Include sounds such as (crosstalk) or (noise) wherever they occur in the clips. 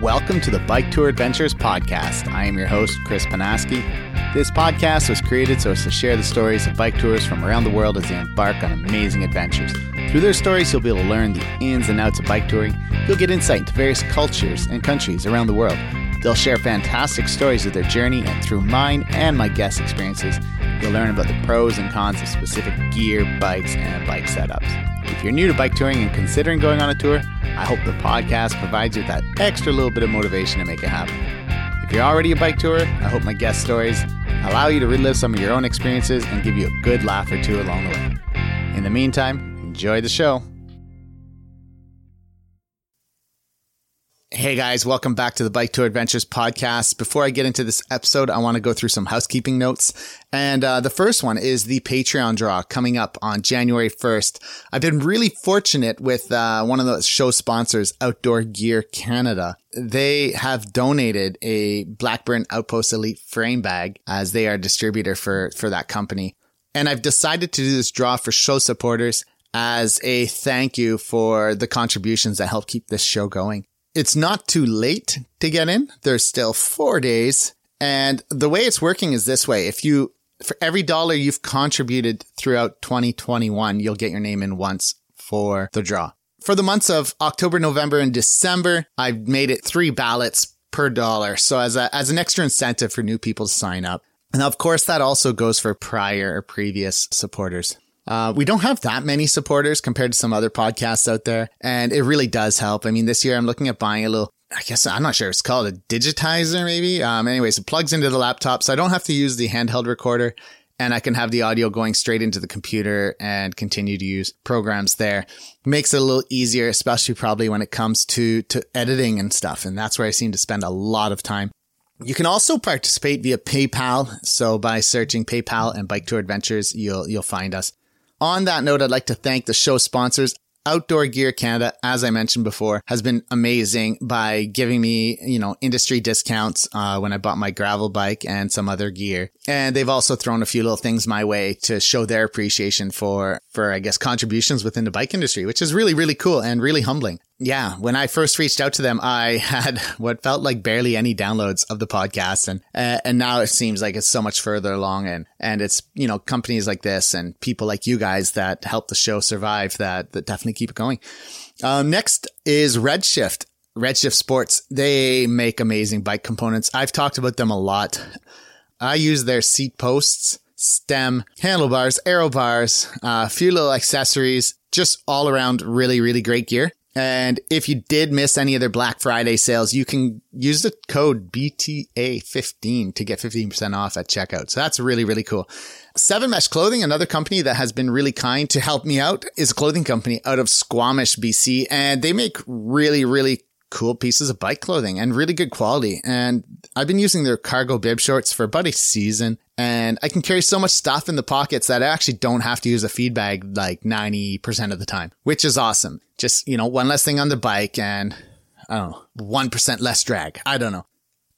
Welcome to the Bike Tour Adventures podcast. I am your host, Chris Panaski. This podcast was created so as to share the stories of bike tours from around the world as they embark on amazing adventures. Through their stories, you'll be able to learn the ins and outs of bike touring. You'll get insight into various cultures and countries around the world. They'll share fantastic stories of their journey, and through mine and my guest experiences, you'll learn about the pros and cons of specific gear, bikes, and bike setups. If you're new to bike touring and considering going on a tour, I hope the podcast provides you with that extra little bit of motivation to make it happen. If you're already a bike tourer, I hope my guest stories allow you to relive some of your own experiences and give you a good laugh or two along the way. In the meantime, enjoy the show. Hey guys, welcome back to the Bike Tour Adventures podcast. Before I get into this episode, I want to go through some housekeeping notes. And uh, the first one is the Patreon draw coming up on January 1st. I've been really fortunate with uh, one of the show sponsors, Outdoor Gear Canada. They have donated a Blackburn Outpost Elite frame bag as they are distributor for, for that company. And I've decided to do this draw for show supporters as a thank you for the contributions that help keep this show going. It's not too late to get in. There's still four days. And the way it's working is this way. If you, for every dollar you've contributed throughout 2021, you'll get your name in once for the draw. For the months of October, November, and December, I've made it three ballots per dollar. So as a, as an extra incentive for new people to sign up. And of course, that also goes for prior or previous supporters. Uh, we don't have that many supporters compared to some other podcasts out there. And it really does help. I mean, this year I'm looking at buying a little, I guess I'm not sure it's called a digitizer maybe. Um, anyways, it plugs into the laptop. So I don't have to use the handheld recorder and I can have the audio going straight into the computer and continue to use programs there. Makes it a little easier, especially probably when it comes to, to editing and stuff. And that's where I seem to spend a lot of time. You can also participate via PayPal. So by searching PayPal and Bike Tour Adventures, you'll, you'll find us. On that note, I'd like to thank the show sponsors. Outdoor Gear Canada, as I mentioned before, has been amazing by giving me, you know, industry discounts uh, when I bought my gravel bike and some other gear. And they've also thrown a few little things my way to show their appreciation for, for I guess, contributions within the bike industry, which is really, really cool and really humbling yeah, when I first reached out to them, I (laughs) had what felt like barely any downloads of the podcast, and uh, and now it seems like it's so much further along, and and it's you know companies like this and people like you guys that help the show survive that that definitely keep it going. Um, next is Redshift. Redshift Sports. They make amazing bike components. I've talked about them a lot. I use their seat posts, stem, handlebars, aero bars, uh, a few little accessories, just all around really, really great gear. And if you did miss any of their Black Friday sales, you can use the code BTA15 to get 15% off at checkout. So that's really, really cool. Seven Mesh Clothing, another company that has been really kind to help me out, is a clothing company out of Squamish, BC. And they make really, really cool pieces of bike clothing and really good quality. And I've been using their cargo bib shorts for about a season and I can carry so much stuff in the pockets that I actually don't have to use a feed bag like 90% of the time, which is awesome. Just, you know, one less thing on the bike and I don't know, 1% less drag. I don't know.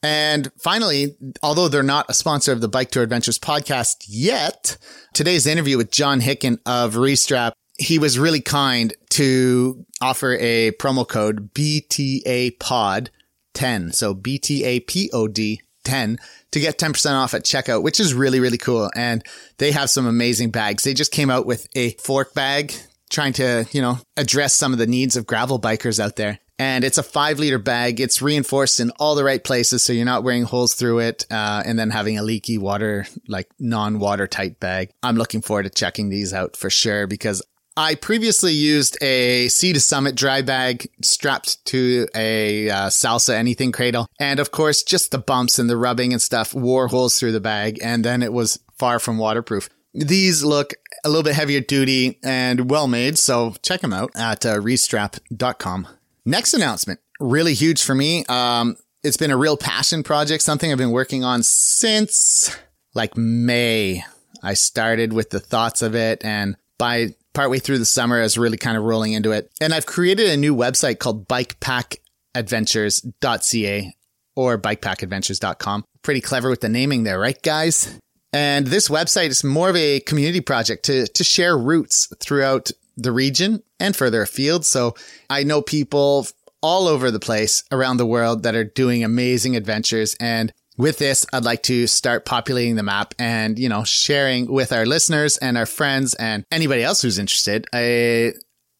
And finally, although they're not a sponsor of the Bike Tour Adventures podcast yet, today's interview with John Hicken of Restrap he was really kind to offer a promo code BTA pod 10. So BTAPOD 10 to get 10% off at checkout, which is really, really cool. And they have some amazing bags. They just came out with a fork bag trying to, you know, address some of the needs of gravel bikers out there. And it's a five liter bag. It's reinforced in all the right places. So you're not wearing holes through it. Uh, and then having a leaky water, like non watertight bag. I'm looking forward to checking these out for sure because I previously used a Sea to Summit dry bag strapped to a uh, salsa anything cradle. And of course, just the bumps and the rubbing and stuff wore holes through the bag. And then it was far from waterproof. These look a little bit heavier duty and well made. So check them out at uh, restrap.com. Next announcement, really huge for me. Um, it's been a real passion project, something I've been working on since like May. I started with the thoughts of it and by partway through the summer, I was really kind of rolling into it. And I've created a new website called bikepackadventures.ca or bikepackadventures.com. Pretty clever with the naming there, right, guys? And this website is more of a community project to, to share routes throughout the region and further afield. So I know people all over the place around the world that are doing amazing adventures. And with this, I'd like to start populating the map and, you know, sharing with our listeners and our friends and anybody else who's interested a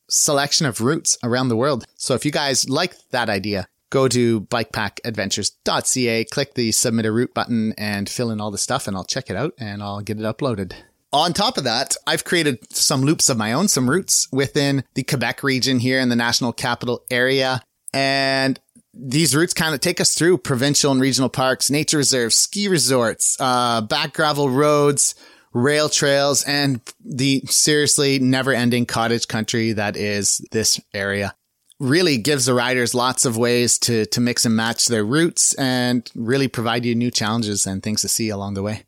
selection of routes around the world. So if you guys like that idea, go to bikepackadventures.ca, click the submit a route button and fill in all the stuff and I'll check it out and I'll get it uploaded. On top of that, I've created some loops of my own, some routes within the Quebec region here in the national capital area. And these routes kind of take us through provincial and regional parks, nature reserves, ski resorts, uh, back gravel roads, rail trails, and the seriously never ending cottage country that is this area really gives the riders lots of ways to to mix and match their routes and really provide you new challenges and things to see along the way.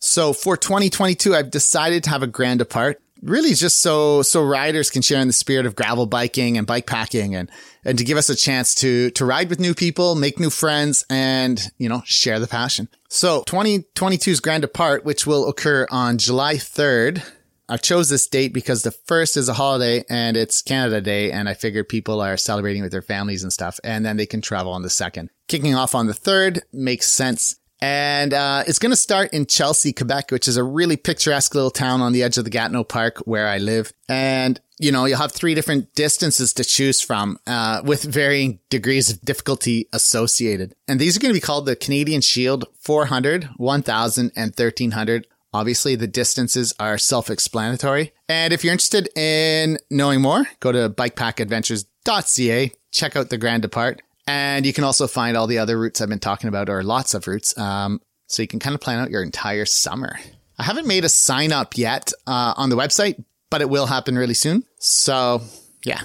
So for 2022, I've decided to have a grand depart, really just so so riders can share in the spirit of gravel biking and bike packing and and to give us a chance to to ride with new people, make new friends and, you know, share the passion. So 2022's grand depart, which will occur on July 3rd, I chose this date because the first is a holiday and it's Canada Day, and I figured people are celebrating with their families and stuff, and then they can travel on the second. Kicking off on the third makes sense. And uh, it's going to start in Chelsea, Quebec, which is a really picturesque little town on the edge of the Gatineau Park where I live. And, you know, you'll have three different distances to choose from uh, with varying degrees of difficulty associated. And these are going to be called the Canadian Shield 400, 1000, and 1300 Obviously, the distances are self explanatory. And if you're interested in knowing more, go to bikepackadventures.ca, check out the Grand Depart. And you can also find all the other routes I've been talking about, or lots of routes. Um, so you can kind of plan out your entire summer. I haven't made a sign up yet uh, on the website, but it will happen really soon. So, yeah.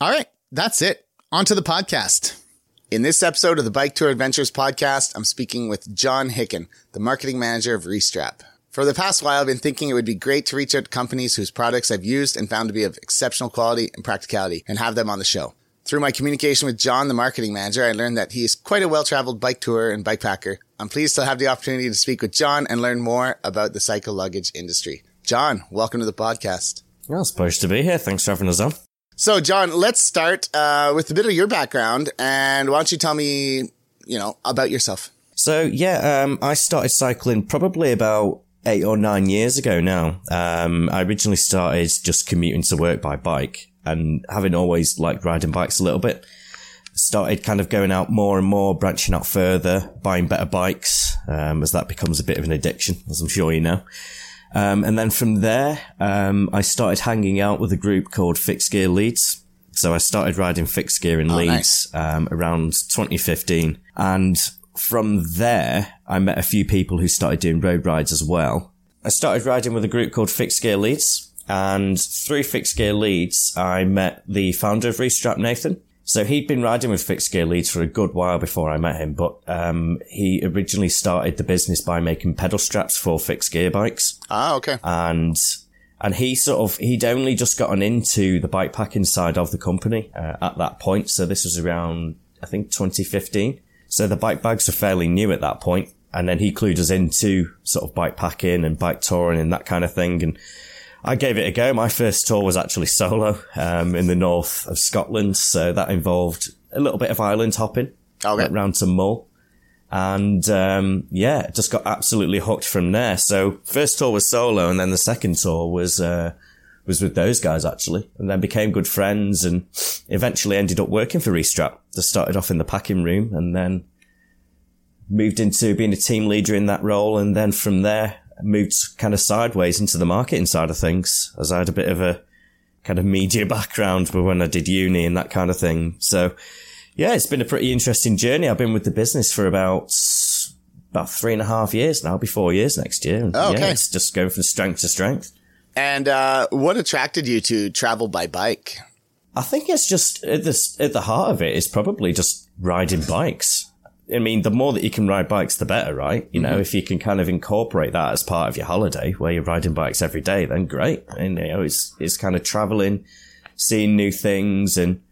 All right. That's it. On to the podcast. In this episode of the Bike Tour Adventures podcast, I'm speaking with John Hicken, the marketing manager of Restrap. For the past while, I've been thinking it would be great to reach out to companies whose products I've used and found to be of exceptional quality and practicality and have them on the show. Through my communication with John, the marketing manager, I learned that he is quite a well-traveled bike tourer and bike packer. I'm pleased to have the opportunity to speak with John and learn more about the cycle luggage industry. John, welcome to the podcast. Well, it's a pleasure to be here. Thanks for having us on. So, John, let's start uh, with a bit of your background, and why don't you tell me, you know, about yourself? So, yeah, um, I started cycling probably about eight or nine years ago now. Um, I originally started just commuting to work by bike and having always liked riding bikes a little bit. Started kind of going out more and more, branching out further, buying better bikes, um, as that becomes a bit of an addiction, as I'm sure you know. Um, and then from there, um, I started hanging out with a group called Fixed Gear Leeds. So I started riding fixed gear in oh, Leeds nice. um, around 2015, and from there, I met a few people who started doing road rides as well. I started riding with a group called Fixed Gear Leeds, and through Fixed Gear Leeds, I met the founder of Restrap, Nathan. So he'd been riding with Fixed Gear Leeds for a good while before I met him, but um, he originally started the business by making pedal straps for fixed gear bikes. Ah, okay. And and he sort of he'd only just gotten into the bike packing side of the company uh, at that point. So this was around I think 2015. So the bike bags are fairly new at that point. And then he clued us into sort of bike packing and bike touring and that kind of thing. And I gave it a go. My first tour was actually solo, um, in the north of Scotland. So that involved a little bit of island hopping. Okay. Went round to Mull. And, um, yeah, just got absolutely hooked from there. So first tour was solo and then the second tour was, uh, was with those guys actually, and then became good friends and eventually ended up working for Restrap. Just started off in the packing room and then moved into being a team leader in that role. And then from there moved kind of sideways into the marketing side of things as I had a bit of a kind of media (laughs) background when I did uni and that kind of thing. So yeah, it's been a pretty interesting journey. I've been with the business for about about three and a half years now, be four years next year. And oh, okay. Yeah, it's just going from strength to strength. And uh, what attracted you to travel by bike? I think it's just at the, at the heart of it is probably just riding bikes. I mean, the more that you can ride bikes, the better, right? You know, mm-hmm. if you can kind of incorporate that as part of your holiday where you're riding bikes every day, then great. And, you know, it's, it's kind of traveling, seeing new things and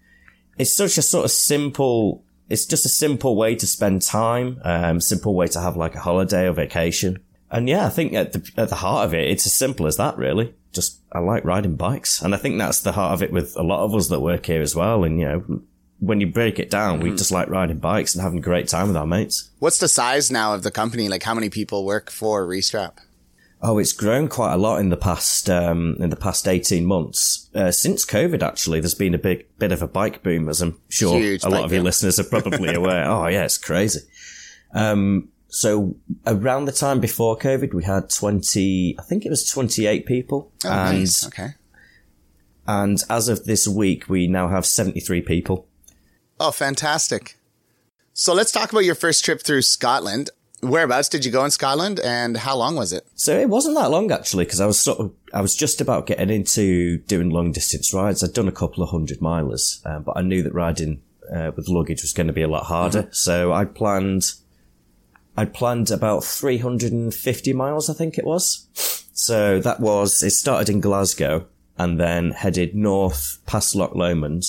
it's such a sort of simple, it's just a simple way to spend time, um, simple way to have like a holiday or vacation. And yeah, I think at the, at the heart of it, it's as simple as that, really. Just, I like riding bikes. And I think that's the heart of it with a lot of us that work here as well. And, you know, when you break it down, we just like riding bikes and having a great time with our mates. What's the size now of the company? Like how many people work for Restrap? Oh, it's grown quite a lot in the past um, in the past eighteen months. Uh, since COVID, actually, there's been a big bit of a bike boom, as I'm sure Huge a lot of your listeners are probably (laughs) aware. Oh, yeah, it's crazy. Um, so around the time before COVID, we had twenty, I think it was twenty eight people, Oh, and nice. Okay. and as of this week, we now have seventy three people. Oh, fantastic. So let's talk about your first trip through Scotland. Whereabouts did you go in Scotland and how long was it? So it wasn't that long actually, because I was sort of, I was just about getting into doing long distance rides. I'd done a couple of hundred milers, uh, but I knew that riding uh, with luggage was going to be a lot harder. So I planned, I planned about 350 miles, I think it was. So that was, it started in Glasgow and then headed north past Loch Lomond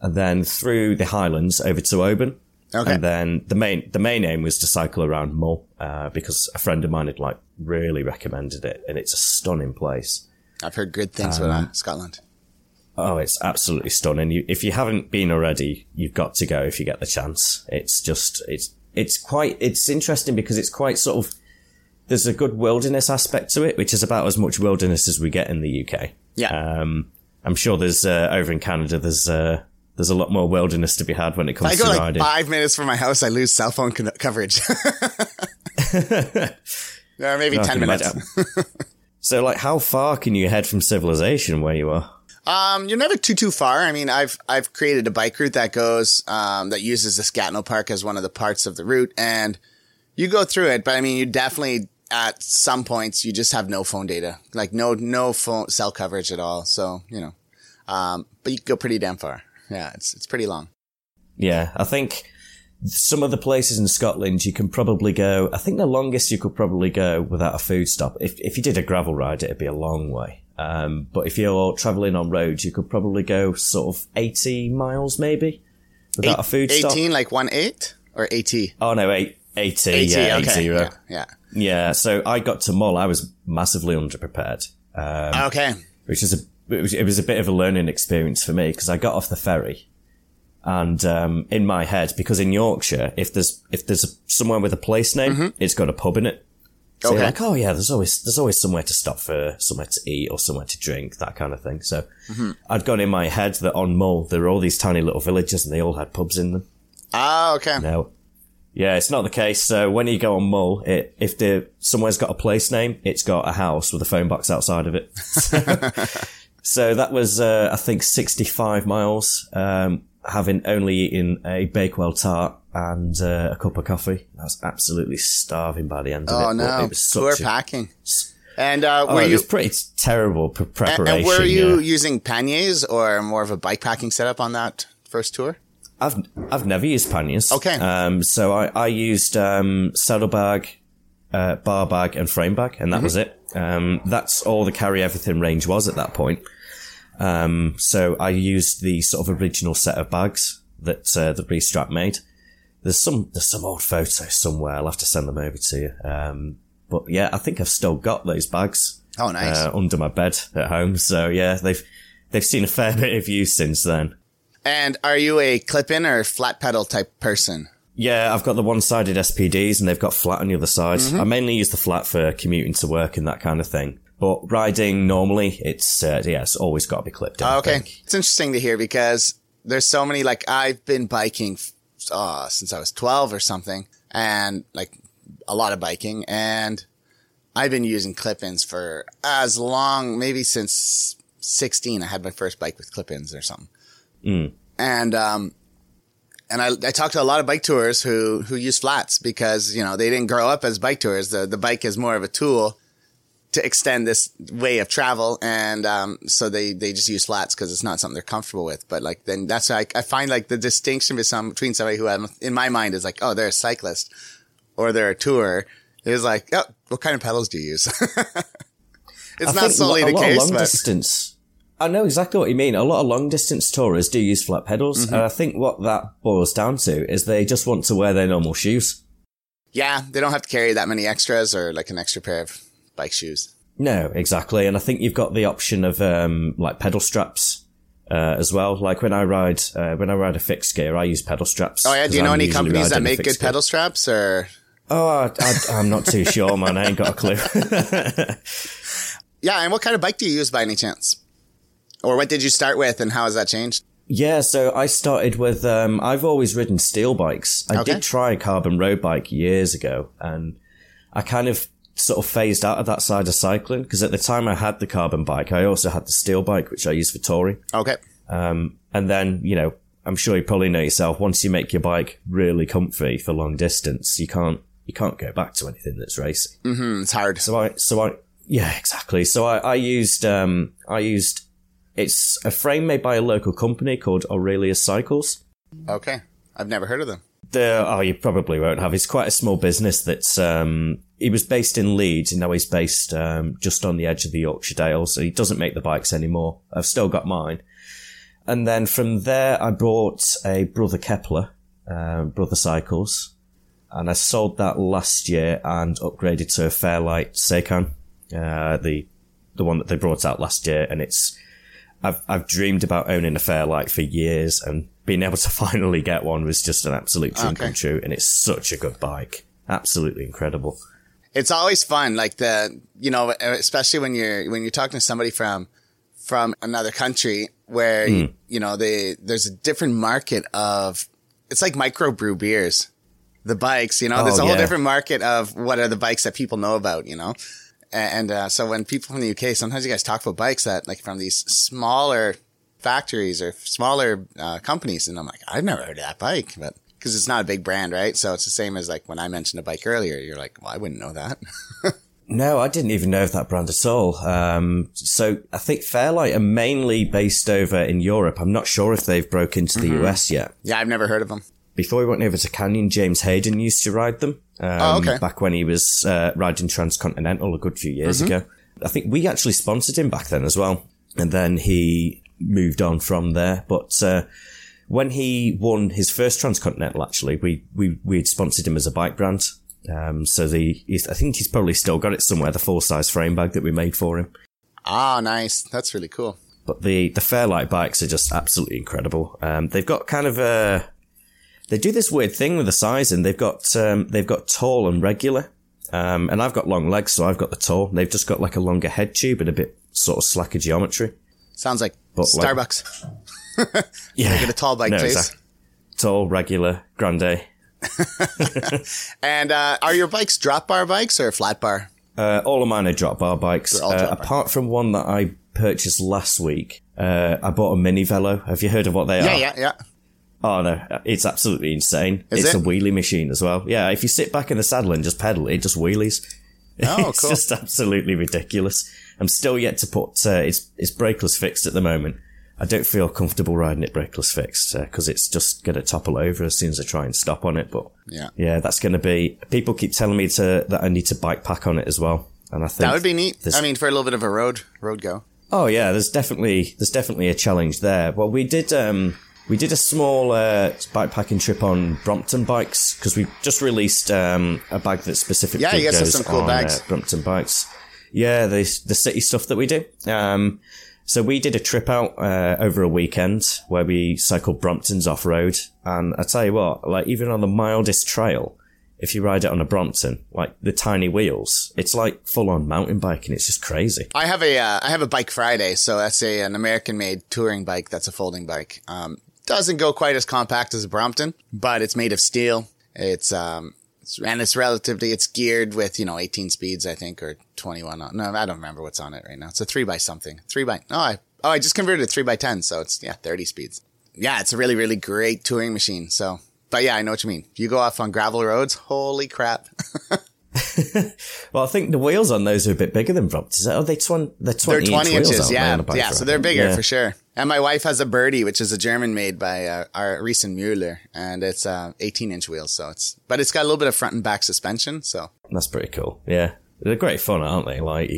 and then through the Highlands over to Oban. Okay. And then the main the main aim was to cycle around Mull uh, because a friend of mine had like really recommended it, and it's a stunning place. I've heard good things about uh, Scotland. Oh, it's absolutely stunning. You, if you haven't been already, you've got to go if you get the chance. It's just it's it's quite it's interesting because it's quite sort of there's a good wilderness aspect to it, which is about as much wilderness as we get in the UK. Yeah. Um, I'm sure there's uh, over in Canada there's uh, there's a lot more wilderness to be had when it comes I to go like riding. five minutes from my house, I lose cell phone coverage. (laughs) (laughs) or maybe I 10 minutes. (laughs) so, like, how far can you head from civilization where you are? Um, you're never too too far. I mean, I've I've created a bike route that goes um, that uses the Gatineau Park as one of the parts of the route, and you go through it. But I mean, you definitely at some points you just have no phone data, like no no phone cell coverage at all. So you know, um, but you can go pretty damn far. Yeah, it's it's pretty long. Yeah, I think some of the places in Scotland you can probably go. I think the longest you could probably go without a food stop. If if you did a gravel ride, it'd be a long way. Um, but if you're traveling on roads, you could probably go sort of 80 miles maybe without a food stop. Eighteen, like one eight or eighty. Oh no, eight, 80, 80, yeah, okay. 80. Yeah, yeah. Yeah, so I got to Mull. I was massively underprepared. Um, Okay. which is a it was, it was a bit of a learning experience for me because I got off the ferry and um, in my head because in Yorkshire if there's if there's somewhere with a place name it's got a pub in it so Okay. like oh yeah there's always there's always somewhere to stop for somewhere to eat or somewhere to drink that kind of thing so I'd gone in my head that on Mull there were all these tiny little villages and they all had pubs in them Ah, okay. no. Yeah, it's not the case. So when you go on Mull, it, if the somewhere's got a place name, it's got a house with a phone box outside of it. so (laughs) (laughs) (laughs) that was, uh, I think, 65 miles, um, having only eaten a Bakewell tart and uh, a cup of coffee. I was absolutely starving by the end of Oh it. but no, it was poor a, packing. And uh, oh, were it you was pretty terrible pre- and, preparation. and were you yeah. using panniers or more of a bike packing setup on that first tour? I've I've never used panniers. Okay. Um, so I I used um saddlebag, uh, bar bag, and frame bag, and that was it. Um, that's all the carry everything range was at that point. Um, so I used the sort of original set of bags that uh, the Restrap made. There's some there's some old photos somewhere. I'll have to send them over to you. Um, but yeah, I think I've still got those bags Oh, nice. uh, under my bed at home. So yeah, they've they've seen a fair (laughs) bit of use since then. and are you a clip-in or flat pedal type person? Yeah, I've got the one-sided SPDs and they've got flat on the other side. I mainly use the flat for commuting to work and that kind of thing. But riding normally, it's, uh, yeah, it's always got to be clipped in. Oh, okay, it's interesting to hear because there's so many. Like I've been biking uh, since I was 12 or something, and like a lot of biking, and I've been using clip-ins for as long, maybe since 16. I had my first bike with clip-ins or something. And, um, and I, I talked to a lot of bike tours who, who use flats because, you know, they didn't grow up as bike tours. The, the bike is more of a tool to extend this way of travel. And, um, so they, they just use flats because it's not something they're comfortable with. But like, then that's I, I find like the distinction between somebody who I'm, in my mind is like, oh, they're a cyclist or they're a tour is like, oh, what kind of pedals do you use? (laughs) it's I not solely a the lot of case, long but distance. I know exactly what you mean. A lot of long distance tourers do use flat pedals. Mm-hmm. And I think what that boils down to is they just want to wear their normal shoes. yeah, they don't have to carry that many extras or like an extra pair of bike shoes. No, exactly. And I think you've got the option of, um, like pedal straps Uh, as well, like when I ride, uh, when I ride a fixed gear, I use pedal straps. Oh yeah, do you know I'm any companies that make good pedal straps or? Oh, I, I, I'm not too sure, man. I ain't got a clue. (laughs) Yeah, and what kind of bike do you use by any chance? Or what did you start with and how has that changed? Yeah, so I started with, um, I've always ridden steel bikes. I Okay. did try a carbon road bike years ago and I kind of sort of phased out of that side of cycling because at the time I had the carbon bike, I also had the steel bike, which I use for touring. Okay. Um, and then, you know, I'm sure you probably know yourself, once you make your bike really comfy for long distance, you can't, you can't go back to anything that's racing. Mm, hmm. it's hard. So I, so I, yeah, exactly. So I, I used, um, I used, it's a frame made by a local company called Aurelius Cycles. Okay. I've never heard of them. The, oh, you probably won't have. It's quite a small business that's, um, he was based in Leeds and now he's based, um, just on the edge of the Yorkshire Dales. So he doesn't make the bikes anymore. I've still got mine. And then from there, I bought a Brother Kepler, um, Brother Cycles, and I sold that last year and upgraded to a Fairlight Secan, uh, the, the one that they brought out last year. And it's, I've, I've dreamed about owning a Fairlight for years and being able to (laughs) finally get one was just an absolute dream Okay. come true. And it's such a good bike. Absolutely incredible. It's always fun, like the, you know, especially when you're, when you're talking to somebody from, from another country where, Hmm. you know, they, there's a different market of, it's like microbrew beers. The bikes, you know, there's Oh, a whole different market of what are the bikes that people know about, you know? And, uh, so when people from the UK, sometimes you guys talk about bikes that like from these smaller factories or smaller, uh, companies. And I'm like, I've never heard of that bike, but because it's not a big brand, right? So it's the same as like when I mentioned a bike earlier, you're like, well, I wouldn't know that. (laughs) No, I didn't even know of that brand at all. Um, so I think Fairlight are mainly based over in Europe. I'm not sure if they've broke into the US yet. yeah, I've never heard of them. Before we went over to Canyon, James Hayden used to ride them. Um, Oh, okay. Back when he was uh, riding Transcontinental a good few years ago. I think we actually sponsored him back then as well. And then he moved on from there. But uh, when he won his first Transcontinental, actually, we we we had sponsored him as a bike brand. Um, so the he's, I think he's probably still got it somewhere, the full size frame bag that we made for him. Ah, nice. That's really cool. But the the Fairlight bikes are just absolutely incredible. Um, they've got kind of a they do this weird thing with the sizing. They've got um, they've got tall and regular, um, and I've got long legs, so I've got the tall. They've just got like a longer head tube and a bit sort of slacker geometry. Sounds like But like- Starbucks. (laughs) Yeah, Get a tall bike, No, Tall, regular, grande. (laughs) And uh, are your bikes drop bar bikes or flat bar? Uh, all of mine are drop bar bikes. They're Uh, drop bar. apart from one that I purchased last week, uh, I bought a mini velo. Have you heard of what they Yeah, are? Yeah, yeah, yeah. Oh no, it's absolutely insane. Is it's it? a wheelie machine as well. Yeah, if you sit back in the saddle and just pedal, it just wheelies. Oh, (laughs) it's cool. just absolutely ridiculous. I'm still yet to put uh, it's it's brakeless fixed at the moment. I don't feel comfortable riding it brakeless fixed because it's just going to topple over as soon as I try and stop on it. But Yeah. yeah, that's going to be. People keep telling me to that I need to bike pack on it as well, and I think That would be neat. I mean, for a little bit of a road road go. Oh yeah, there's definitely there's definitely a challenge there. Well, we did um we did a small uh, bikepacking trip on Brompton bikes because we just released um a bag that specifically Yeah, you guys have some cool on bags. Uh, Brompton bikes. Yeah, the the city stuff that we do. Um, so we did a trip out uh, over a weekend where we cycled Brompton's off road, and I tell you what, like even on the mildest trail. If you ride it on a Brompton, like the tiny wheels, it's like full on mountain biking. It's just crazy. I have a uh, I have a bike Friday, so that's a an American made touring bike. That's a folding bike. Um, doesn't go quite as compact as a Brompton, but it's made of steel. It's um and it's relatively it's geared with you know 18 speeds I think or 21. on- No, I don't remember what's on it right now. It's a three by something. Three by oh I oh I just converted it three by 10, so it's yeah 30 speeds. Yeah, it's a really really great touring machine. So. But yeah, I know what you mean. You go off on gravel roads, holy crap. (laughs) Well, I think the wheels on those are a bit bigger than Bromptons. Oh, they twen- they're 20, They're 20 inch inches, yeah. on a bike Yeah, so they're bigger Yeah. for sure. And my wife has a Birdie, which is a German made by uh, our Riesen Mueller, and it's uh, 18 inch wheels. So it's, but it's got a little bit of front and back suspension. So That's pretty cool. Yeah. They're great fun, aren't they? Like,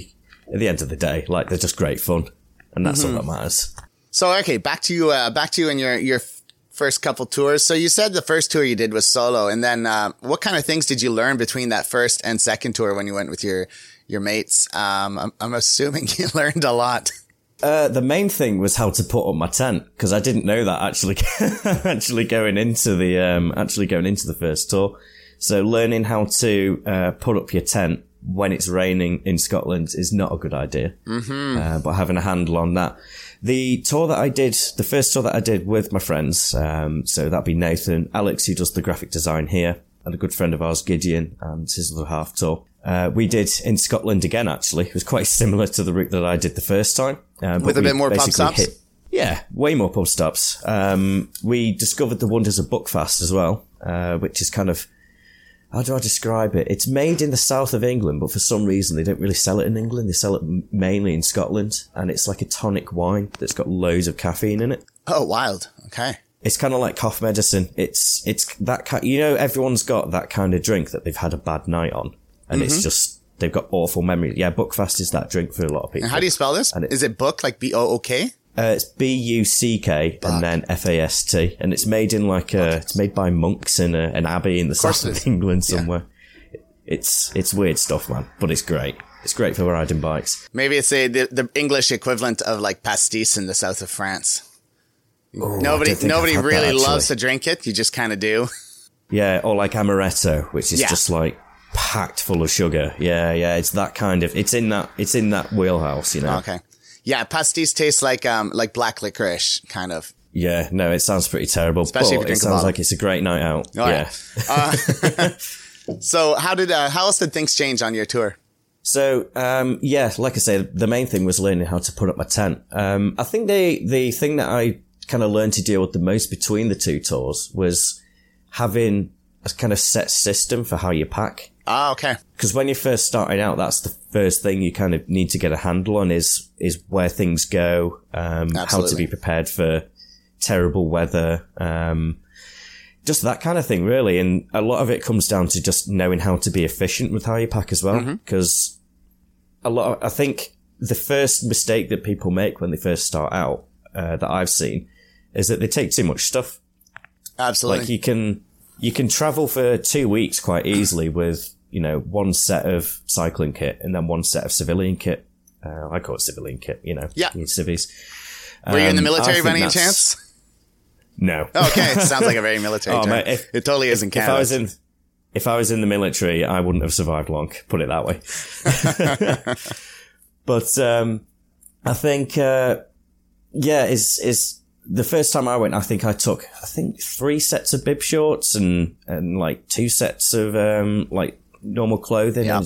at the end of the day, like, they're just great fun. And that's Mm-hmm. all that matters. So okay, back to you. Uh, back to you and your your first couple tours. So you said the first tour you did was solo, and then uh, what kind of things did you learn between that first and second tour when you went with your your mates? Um, I'm, I'm assuming (laughs) you learned a lot. Uh, the main thing was how to put up my tent because I didn't know that actually, (laughs) actually going into the um, actually going into the first tour. So learning how to uh, put up your tent when it's raining in Scotland is not a good idea. Mm-hmm. Uh, but having a handle on that, the tour that I did, the first tour that I did with my friends, um, so that'd be Nathan, Alex, who does the graphic design here, and a good friend of ours, Gideon, and his other half tour. Uh, we did in Scotland again, actually. It was quite (laughs) similar to the route that I did the first time. Uh, With a bit more pub stops? Hit, yeah, way more pub stops. Um, we discovered the wonders of Buckfast as well, uh, which is kind of how do I describe it? It's made in the south of England, but for some reason they don't really sell it in England. They sell it mainly in Scotland, and it's like a tonic wine that's got loads of caffeine in it. Oh, wild! Okay. It's kind of like cough medicine. It's it's that kind. You know, everyone's got that kind of drink that they've had a bad night on, and mm-hmm. it's just they've got awful memories. Yeah, Buckfast is that drink for a lot of people. And how do you spell this? And It, is it book like B O O K? Uh, it's B U C K and then F A S T, and it's made in like a. It's made by monks in a, an abbey in the of south of England somewhere. Yeah. It's it's weird stuff, man, but it's great. It's great for riding bikes. Maybe it's a, the, the English equivalent of like pastis in the south of France. Oh, nobody nobody really that, loves to drink it. You just kind of do. Yeah, or like amaretto, which is yeah. just like packed full of sugar. Yeah, yeah, it's that kind of. It's in that. It's in that wheelhouse, you know. Okay. Yeah, pastis taste like um like black licorice, kind of. Yeah, no, it sounds pretty terrible. Especially but it sounds like it's a great night out. Oh, yeah. Uh, (laughs) so how did uh, how else did things change on your tour? So um, yeah, like I say, the main thing was learning how to put up my tent. Um, I think the the thing that I kind of learned to deal with the most between the two tours was having a kind of set system for how you pack. Ah, okay. Because when you're first starting out, that's the first thing you kind of need to get a handle on is is where things go, um, how to be prepared for terrible weather, um, just that kind of thing, really. And a lot of it comes down to just knowing how to be efficient with how you pack as well. Because mm-hmm. a lot, of, I think the first mistake that people make when they first start out uh, that I've seen is that they take too much stuff. Absolutely. Like you can you can travel for two weeks quite easily with you know, one set of cycling kit and then one set of civilian kit. Uh, I call it civilian kit, you know. Yeah. Civies. Were um, you in the um, military by any chance? No. okay. It sounds like a very (laughs) military oh, mate, if, it totally isn't Canada. If I was in, if I was in the military, I wouldn't have survived long, put it that way. (laughs) (laughs) but, um, I think, uh, yeah, is, is the first time I went, I think I took, I think three sets of bib shorts and, and like two sets of, um, like normal clothing. Yep.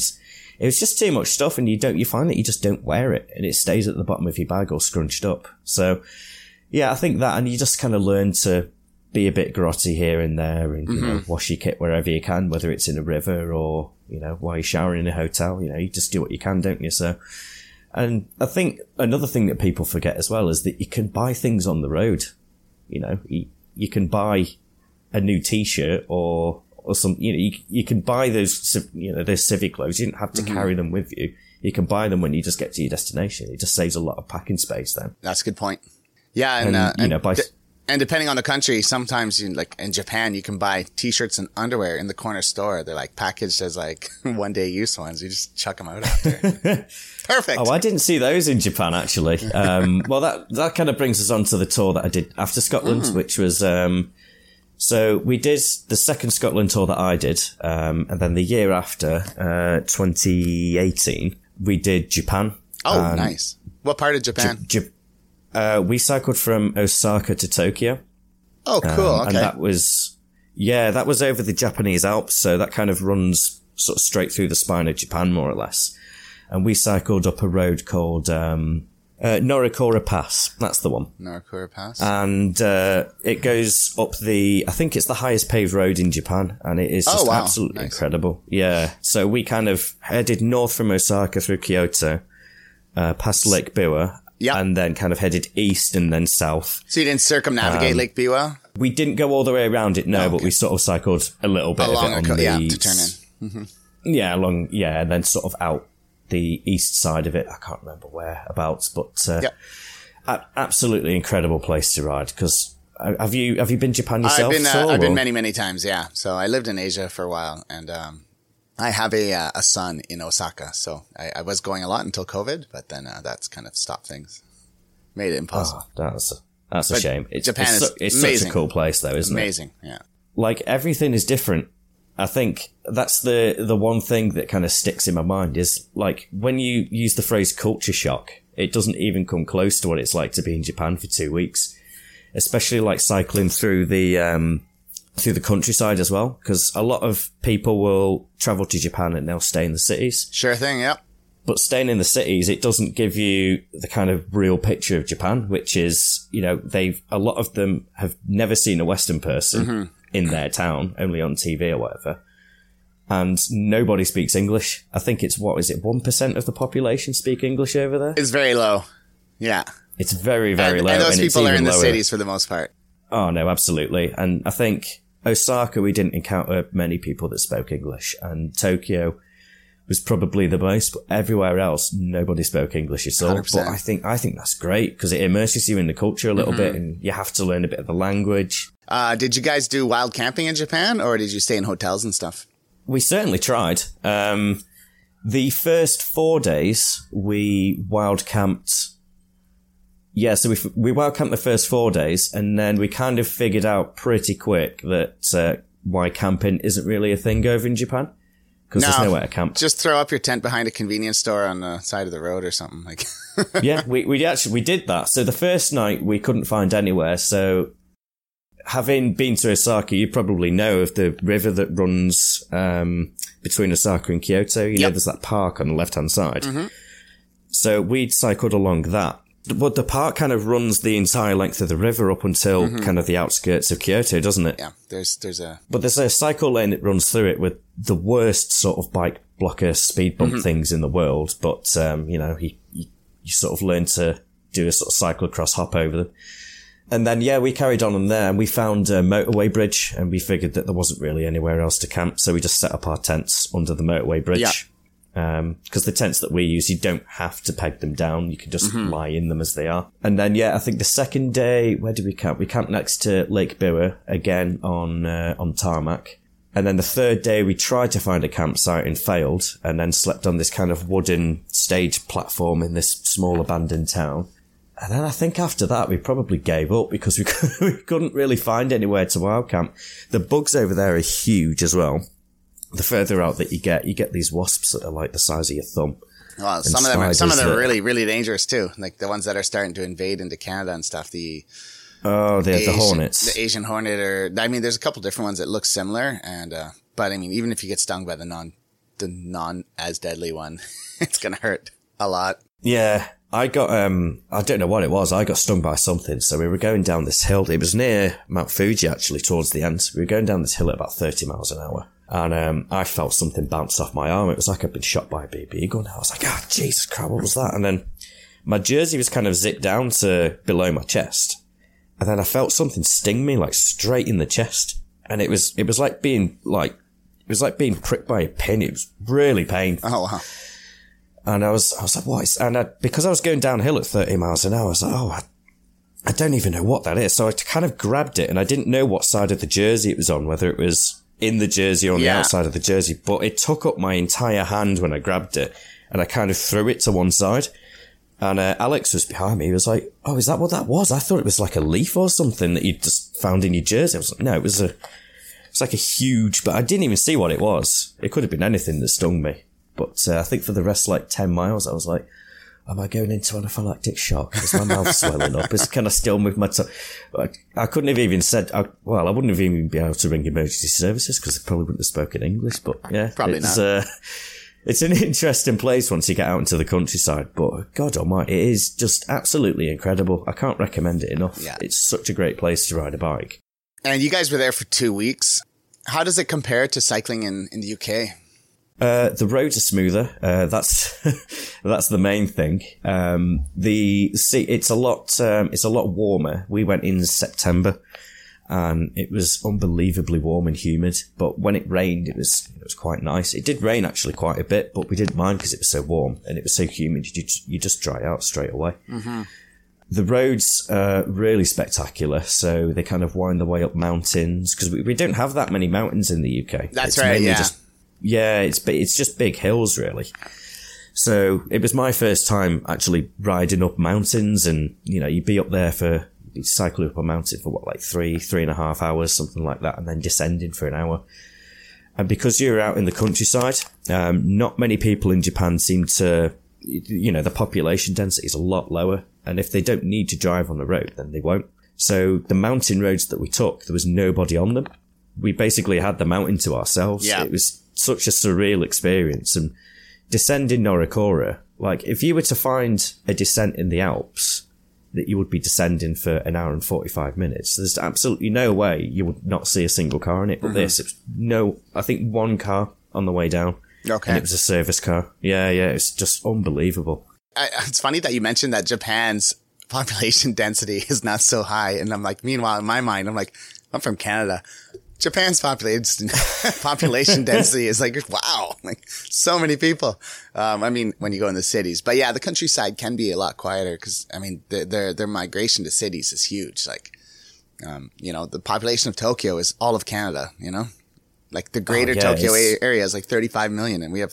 it was just too much stuff, and you don't you find that you just don't wear it, and it stays at the bottom of your bag or scrunched up. So, yeah, I think that, and you just kind of learn to be a bit grotty here and there, and you mm-hmm. know, wash your kit wherever you can, whether it's in a river or you know while you're showering in a hotel. You know, you just do what you can, don't you? So. And I think another thing that people forget as well is that you can buy things on the road. You know, you, you can buy a new t-shirt or or some, you know, you, you can buy those, you know, those civic clothes. You didn't have to mm-hmm. carry them with you. You can buy them when you just get to your destination. It just saves a lot of packing space then. That's a good point. Yeah. And, and uh, you know, by, and depending on the country, sometimes you like in Japan, you can buy t-shirts and underwear in the corner store. They're like packaged as like (laughs) one day use ones. You just chuck them out after. (laughs) Perfect. Oh, I didn't see those in Japan actually. Um, (laughs) well, that, that kind of brings us on to the tour that I did after Scotland, mm. which was, um, so we did the second Scotland tour that I did, um, and then the year after, uh, 2018, we did Japan. Oh, nice. What part of Japan? J- J- uh, we cycled from Osaka to Tokyo. Oh, cool. Um, okay. And that was, yeah, that was over the Japanese Alps. So that kind of runs sort of straight through the spine of Japan, more or less. And we cycled up a road called, um, uh, Pass. That's the one. Norikura Pass. And uh, it goes up the, I think it's the highest paved road in Japan, and it is oh, just oh, wow. absolutely nice. incredible. Yeah. So we kind of headed north from Osaka through Kyoto, uh, past Lake Biwa, yep. and then kind of headed east and then south. So you didn't circumnavigate um, Lake Biwa? We didn't go all the way around it, no, oh, okay. but we sort of cycled a little bit Along of it on the, yeah, to turn in. Mm-hmm. Yeah, along, yeah, and then sort of out the east side of it. I can't remember where whereabouts, but uh, yep. a- absolutely incredible place to ride. Because uh, have you have you been Japan yourself? I've been uh, I've been many many times. Yeah, so I lived in Asia for a while, and um, I have a uh, a son in Osaka. So I, I, was going a lot until COVID, but then uh, that's kind of stopped things. made it impossible. Oh, that's a, that's a But shame. It's, Japan it's, is su- it's amazing. such a cool place, though, isn't it? Amazing. Yeah. like everything is different. I think that's the the one thing that kind of sticks in my mind is like when you use the phrase culture shock, it doesn't even come close to what it's like to be in Japan for two weeks, especially like cycling through the um, through the countryside as well, because a lot of people will travel to Japan and they'll stay in the cities, Sure thing. Yep. but staying in the cities, it doesn't give you the kind of real picture of Japan, which is, you know, they've, a lot of them have never seen a Western person mm-hmm. in their town, only on TV or whatever. And nobody speaks English. I think it's, what is it, 1% of the population speak English over there? It's very low. Yeah. It's very, very and, low. and those it's people are in the lower- cities for the most part. Oh no, absolutely. And I think Osaka, we didn't encounter many people that spoke English, and Tokyo was probably the most. But everywhere else, nobody spoke English at all. 100%. But I think I think that's great because it immerses you in the culture a little bit, and you have to learn a bit of the language. Uh, did you guys do wild camping in Japan or did you stay in hotels and stuff? We certainly tried. Um, the first four days, we wild camped. Yeah, so we we wild camped the first four days, and then we kind of figured out pretty quick that uh, why camping isn't really a thing over in Japan because there's No. nowhere to camp. Just throw up your tent behind a convenience store on the side of the road or something like. (laughs) yeah, we we actually we did that. So the first night we couldn't find anywhere. So having been to Osaka, you probably know of the river that runs um, between Osaka and Kyoto. You know, there's that park on the left hand side. So we'd cycled along that. But the park kind of runs the entire length of the river up until kind of the outskirts of Kyoto, doesn't it? yeah, there's there's a But there's a cycle lane that runs through it with the worst sort of bike blocker speed bump things in the world. But, um, you know, he, you, you sort of learn to do a sort of cycle cyclocross hop over them. And then, yeah, we carried on on there and we found a motorway bridge and we figured that there wasn't really anywhere else to camp. So we just set up our tents under the motorway bridge. Yeah. Um, cause the tents that we use, you don't have to peg them down. You can just lie in them as they are. And then, yeah, I think the second day, where did we camp? We camped next to Lake Biwa again on, uh, on tarmac. And then the third day, we tried to find a campsite and failed, and then slept on this kind of wooden stage platform in this small abandoned town. And then I think after that, we probably gave up because we, we (laughs) couldn't really find anywhere to wild camp. The bugs over there are huge as well. The further out that you get, you get these wasps that are like the size of your thumb. well, some of them are, some of them are really really dangerous too. Like the ones that are starting to invade into Canada and stuff. The Oh, the Asian- hornets. the Asian hornet, or I mean, there's a couple different ones that look similar, and uh, but I mean, even if you get stung by the non the non as deadly one, (laughs) it's gonna hurt a lot. Yeah, I got um I don't know what it was. I got stung by something. So we were going down this hill. It was near Mount Fuji actually towards the end. We were going down this hill at about 30 miles an hour. And um, I felt something bounce off my arm. It was like I'd been shot by a BB gun. I was like, ah, Jesus Christ, what was that? And then my jersey was kind of zipped down to below my chest. And then I felt something sting me like straight in the chest. And it was, it was like being like, it was like being pricked by a pin. It was really painful. Oh wow. And I was, I was like, what is, and I, because I was going downhill at 30 miles an hour, I was like, oh, I, I don't even know what that is. So I kind of grabbed it and I didn't know what side of the jersey it was on, whether it was in the jersey or on the outside of the jersey, but it took up my entire hand when I grabbed it and I kind of threw it to one side. And uh, Alex was behind me. He was like, "Oh, is that what that was? I thought it was like a leaf or something that you just found in your jersey." I was like, "No, it was a, it's like a huge." But I didn't even see what it was. It could have been anything that stung me. But uh, I think for the rest, like ten miles, I was like, "Am I going into anaphylactic shock? Is my mouth (laughs) swelling up? Is can I still move my tongue?" I, couldn't have even said. I, well, I wouldn't have even been able to ring emergency services because they probably wouldn't have spoken English. But yeah, (laughs) Probably it's, not. Uh, it's an interesting place once you get out into the countryside, but God Almighty, it is just absolutely incredible. I can't recommend it enough. Yeah. It's such a great place to ride a bike. And you guys were there for two weeks. How does it compare to cycling in, in the UK? Uh, the roads are smoother. Uh, that's (laughs) that's the main thing. Um, the see, it's a lot. Um, it's a lot warmer. We went in September, and it was unbelievably warm and humid. But when it rained, it was it was quite nice. It did rain actually quite a bit, but we didn't mind because it was so warm and it was so humid. You just, you just dry out straight away. The roads are really spectacular, so they kind of wind their way up mountains because we, we don't have that many mountains in the UK. That's It's right, yeah. Just, yeah, it's it's just big hills really. So it was my first time actually riding up mountains and, you know, you'd be up there for, you'd cycle up a mountain for what, like three, three and a half hours, something like that, and then descending for an hour. And because you're out in the countryside, um, not many people in Japan seem to, you know, the population density is a lot lower. And if they don't need to drive on the road, then they won't. So the mountain roads that we took, there was nobody on them. We basically had the mountain to ourselves. Yeah. It was such a surreal experience. And descending Norikura, like if you were to find a descent in the Alps that you would be descending for an hour and 45 minutes, there's absolutely no way you would not see a single car in it. But mm-hmm. this, it's no, I think one car on the way down. Okay. And it was a service car. Yeah, yeah, it's just unbelievable. I, it's funny that you mentioned that Japan's population (laughs) density is not so high. And I'm like, meanwhile, in my mind, I'm like, I'm from Canada. Japan's (laughs) population population (laughs) density is like wow, like so many people. Um, I mean, when you go in the cities, but yeah, the countryside can be a lot quieter because I mean, their, their their migration to cities is huge. Like, um, you know, the population of Tokyo is all of Canada. You know, like the greater yeah, Tokyo it's- area is like 35 million, and we have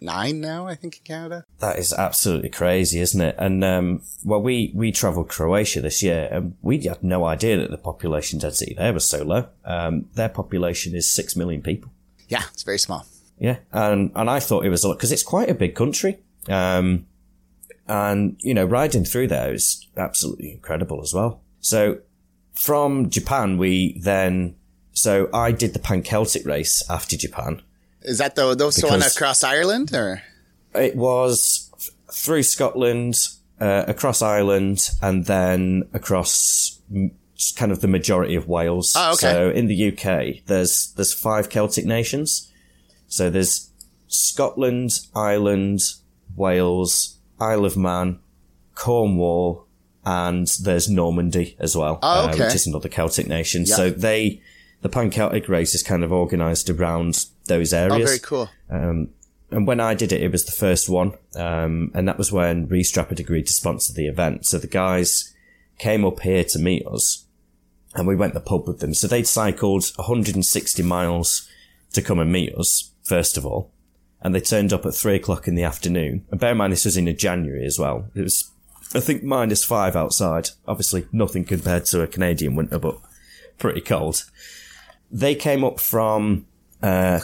39 now, I think, in Canada. That is absolutely crazy, isn't it? And um, well, we we travelled Croatia this year, and we had no idea that the population density there was so low. Um, their population is six million people. Yeah, it's very small. Yeah, and and I thought it was a lot because it's quite a big country. Um, and you know, riding through there is absolutely incredible as well. So from Japan, we then so I did the Pan Celtic race after Japan. Is that the those the one across Ireland or? It was through Scotland, uh, across Ireland, and then across m- kind of the majority of Wales. Oh, okay. So in the UK, there's there's five Celtic nations. So there's Scotland, Ireland, Wales, Isle of Man, Cornwall, and there's Normandy as well, Oh, uh, okay. which is another Celtic nation. Yeah. So they, the Pan Celtic race is kind of organised around those areas. Oh, very cool. Um, and when I did it, it was the first one. Um, and that was when Restrap had agreed to sponsor the event. So the guys came up here to meet us and we went to the pub with them. So they'd cycled 160 miles to come and meet us, first of all. And they turned up at three o'clock in the afternoon. And bear in mind, this was in January as well. It was, I think, minus five outside. Obviously, nothing compared to a Canadian winter, but pretty cold. They came up from uh,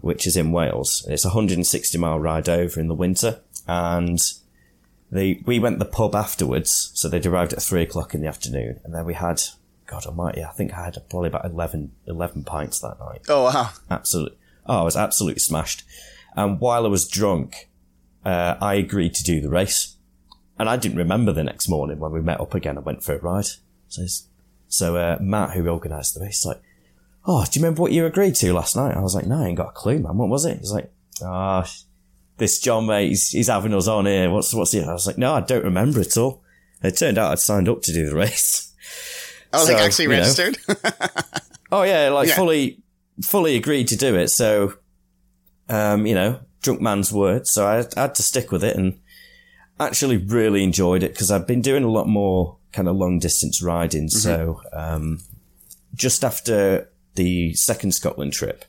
which is in Wales. It's a 160 mile ride over in the winter, and they we went the pub afterwards. So they'd arrived at three o'clock in the afternoon, and then we had, God Almighty, I think I had probably about 11, 11 pints that night. Oh wow. Absolutely, oh, I was absolutely smashed. And while I was drunk, uh, I agreed to do the race, and I didn't remember the next morning when we met up again. I went for a ride. So, so uh, Matt, who organised the race, like oh, do you remember what you agreed to last night? I was like, no, I ain't got a clue, man. What was it? He's like, ah, this John mate, he's, he's having us on here. What's, what's it? I was like, no, I don't remember at all. It turned out I'd signed up to do the race. (laughs) I was So, like actually you know. registered. (laughs) (laughs) Oh yeah, like Yeah. fully, fully agreed to do it. So, um, you know, drunk man's word. So I, I had to stick with it and actually really enjoyed it because I've been doing a lot more kind of long distance riding. So, um, just after the second Scotland trip,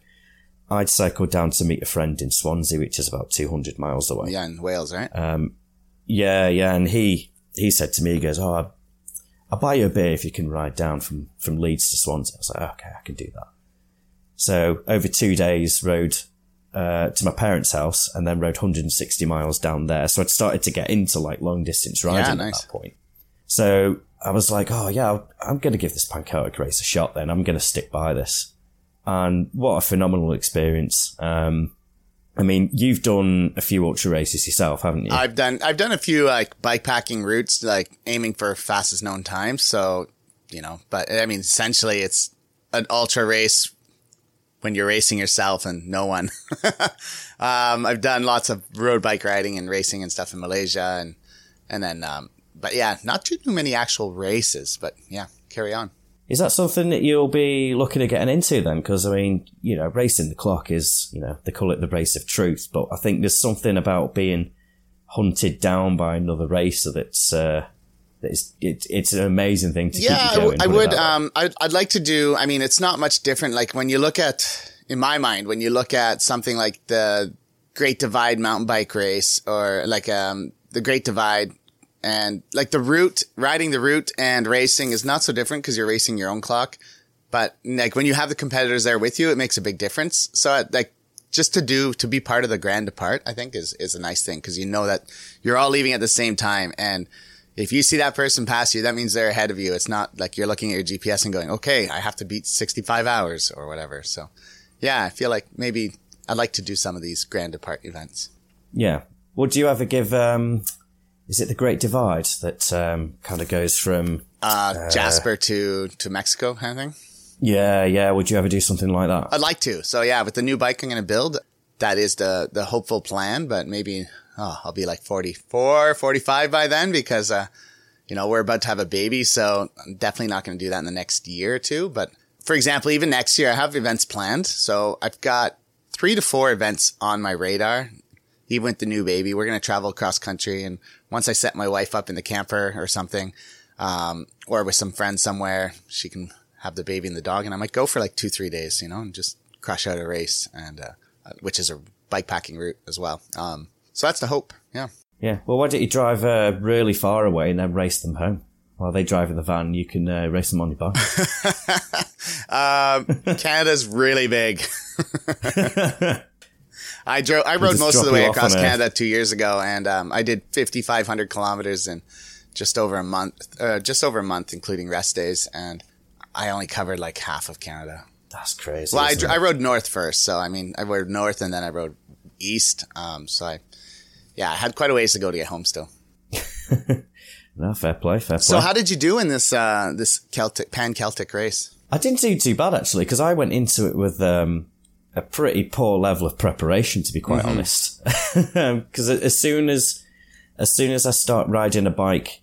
I'd cycled down to meet a friend in Swansea, which is about 200 miles away. yeah, in Wales, right? Yeah, yeah. And he, he said to me, he goes, Oh, I'll, I'll buy you a beer if you can ride down from, from Leeds to Swansea. I was like, okay, I can do that. So over two days, rode, uh, to my parents' house and then rode 160 miles down there. So I'd started to get into like long distance riding Yeah, at that point. So I was like, oh yeah, I'm going to give this Pan Celtic race a shot then. I'm going to stick by this. And what a phenomenal experience. Um, I mean, you've done a few ultra races yourself, haven't you? I've done I've done a few like bikepacking routes, like aiming for fastest known times. So, you know, but I mean, essentially, it's an ultra race when you're racing yourself and no one. (laughs) um, I've done lots of road bike riding and racing and stuff in Malaysia, and and then, um, but yeah, not too many actual races. But yeah, carry on. Is that something that you'll be looking at getting into then? Because I mean, you know, racing the clock is, you know, they call it the race of truth, but I think there's something about being hunted down by another racer that's, uh, it's it, it's an amazing thing to Yeah, keep I you w- going. I would. Um, I'd, I'd like to do. I mean, it's not much different. Like when you look at, in my mind, when you look at something like the Great Divide mountain bike race or like um the Great Divide and like the route, riding the route and racing is not so different because you're racing your own clock. But like when you have the competitors there with you, it makes a big difference. So like just to do, to be part of the grand depart, I think is, is a nice thing because you know that you're all leaving at the same time. And if you see that person pass you, that means they're ahead of you. It's not like you're looking at your GPS and going, okay, I have to beat 65 hours or whatever. So yeah, I feel like maybe I'd like to do some of these grand depart events. Yeah. Would you ever give, um, is it the Great Divide that um, kind of goes from uh, uh, Jasper to to Mexico kind of thing? Yeah, yeah. Would you ever do something like that? I'd like to. So yeah, with the new bike I'm going to build, that is the the hopeful plan. But maybe oh, I'll be like 44, 45 by then because uh, you know we're about to have a baby, so I'm definitely not going to do that in the next year or two. But for example, even next year, I have events planned. So I've got three to four events on my radar. Even with the new baby, we're going to travel across country and once I set my wife up in the camper or something, um, or with some friends somewhere, she can have the baby and the dog, and I might go for like two, three days, you know, and just crush out a race, and uh, which is a bike packing route as well. Um, so that's the hope. Yeah. Yeah. Well, why don't you drive uh, really far away and then race them home? While they drive in the van, you can uh, race them on your bike. (laughs) um, Canada's really big. (laughs) (laughs) I drove. I rode most of the way across Canada two years ago, and um, I did 5,500 kilometers in just over a month. Uh, just over a month, including rest days, and I only covered like half of Canada. That's crazy. Well, I, I, rode north first, so I mean, I rode north and then I rode east. Um, so I, yeah, I had quite a ways to go to get home still. (laughs) no, fair play, fair play. So, how did you do in this uh, this Celtic pan Celtic race? I didn't do too bad actually because I went into it with um, a pretty poor level of preparation, to be quite mm-hmm. honest. (laughs) Because as soon as as soon as I start riding a bike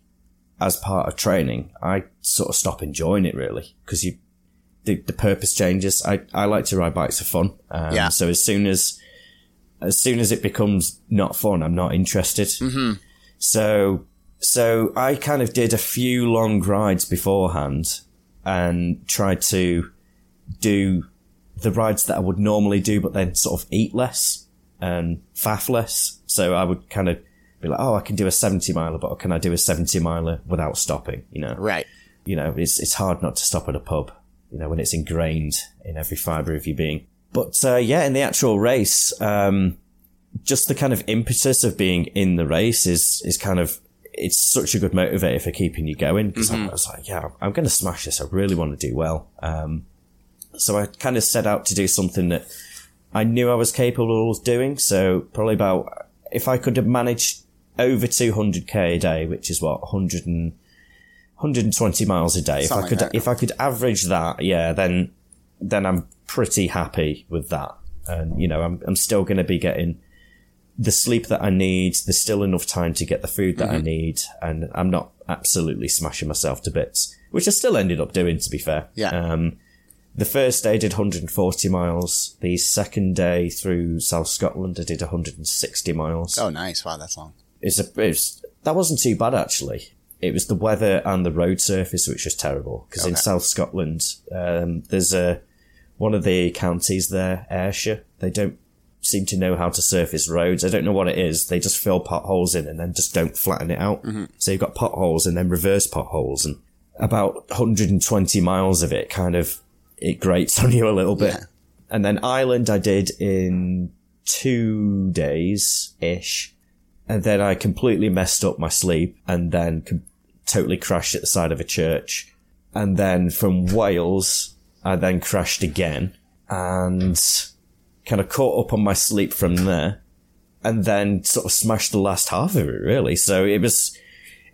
as part of training, I sort of stop enjoying it really because you the, the purpose changes. I, I like to ride bikes for fun. Um, yeah. So as soon as as soon as it becomes not fun, I'm not interested. Mm-hmm. So so I kind of did a few long rides beforehand and tried to do the rides that I would normally do, but then sort of eat less and faff less. So I would kind of be like, oh, I can do a 70 miler, but can I do a 70 miler without stopping? You know? Right. You know, it's, it's hard not to stop at a pub, you know, when it's ingrained in every fiber of your being. But, uh, yeah, in the actual race, um, just the kind of impetus of being in the race is, is kind of, it's such a good motivator for keeping you going because mm-hmm. I was like, yeah, I'm going to smash this. I really want to do well. Um, so I kind of set out to do something that I knew I was capable of doing. So probably about, if I could have managed over 200k a day, which is what, 100 and, 120 miles a day. Something if I could, like if I could average that, yeah, then, then I'm pretty happy with that. And, you know, I'm, I'm still going to be getting the sleep that I need. There's still enough time to get the food that mm-hmm. I need. And I'm not absolutely smashing myself to bits, which I still ended up doing, to be fair. Yeah. Um, the first day I did 140 miles. The second day through South Scotland, I did 160 miles. Oh, nice! Wow, that's long. It's a it's, that wasn't too bad actually. It was the weather and the road surface which was terrible because okay. in South Scotland, um, there's a one of the counties there, Ayrshire. They don't seem to know how to surface roads. I don't know what it is. They just fill potholes in and then just don't flatten it out. Mm-hmm. So you've got potholes and then reverse potholes and about 120 miles of it kind of it grates (laughs) on you a little bit. Yeah. And then Ireland I did in two days ish. And then I completely messed up my sleep and then com- totally crashed at the side of a church. And then from Wales, I then crashed again and kind of caught up on my sleep from there and then sort of smashed the last half of it really. So it was,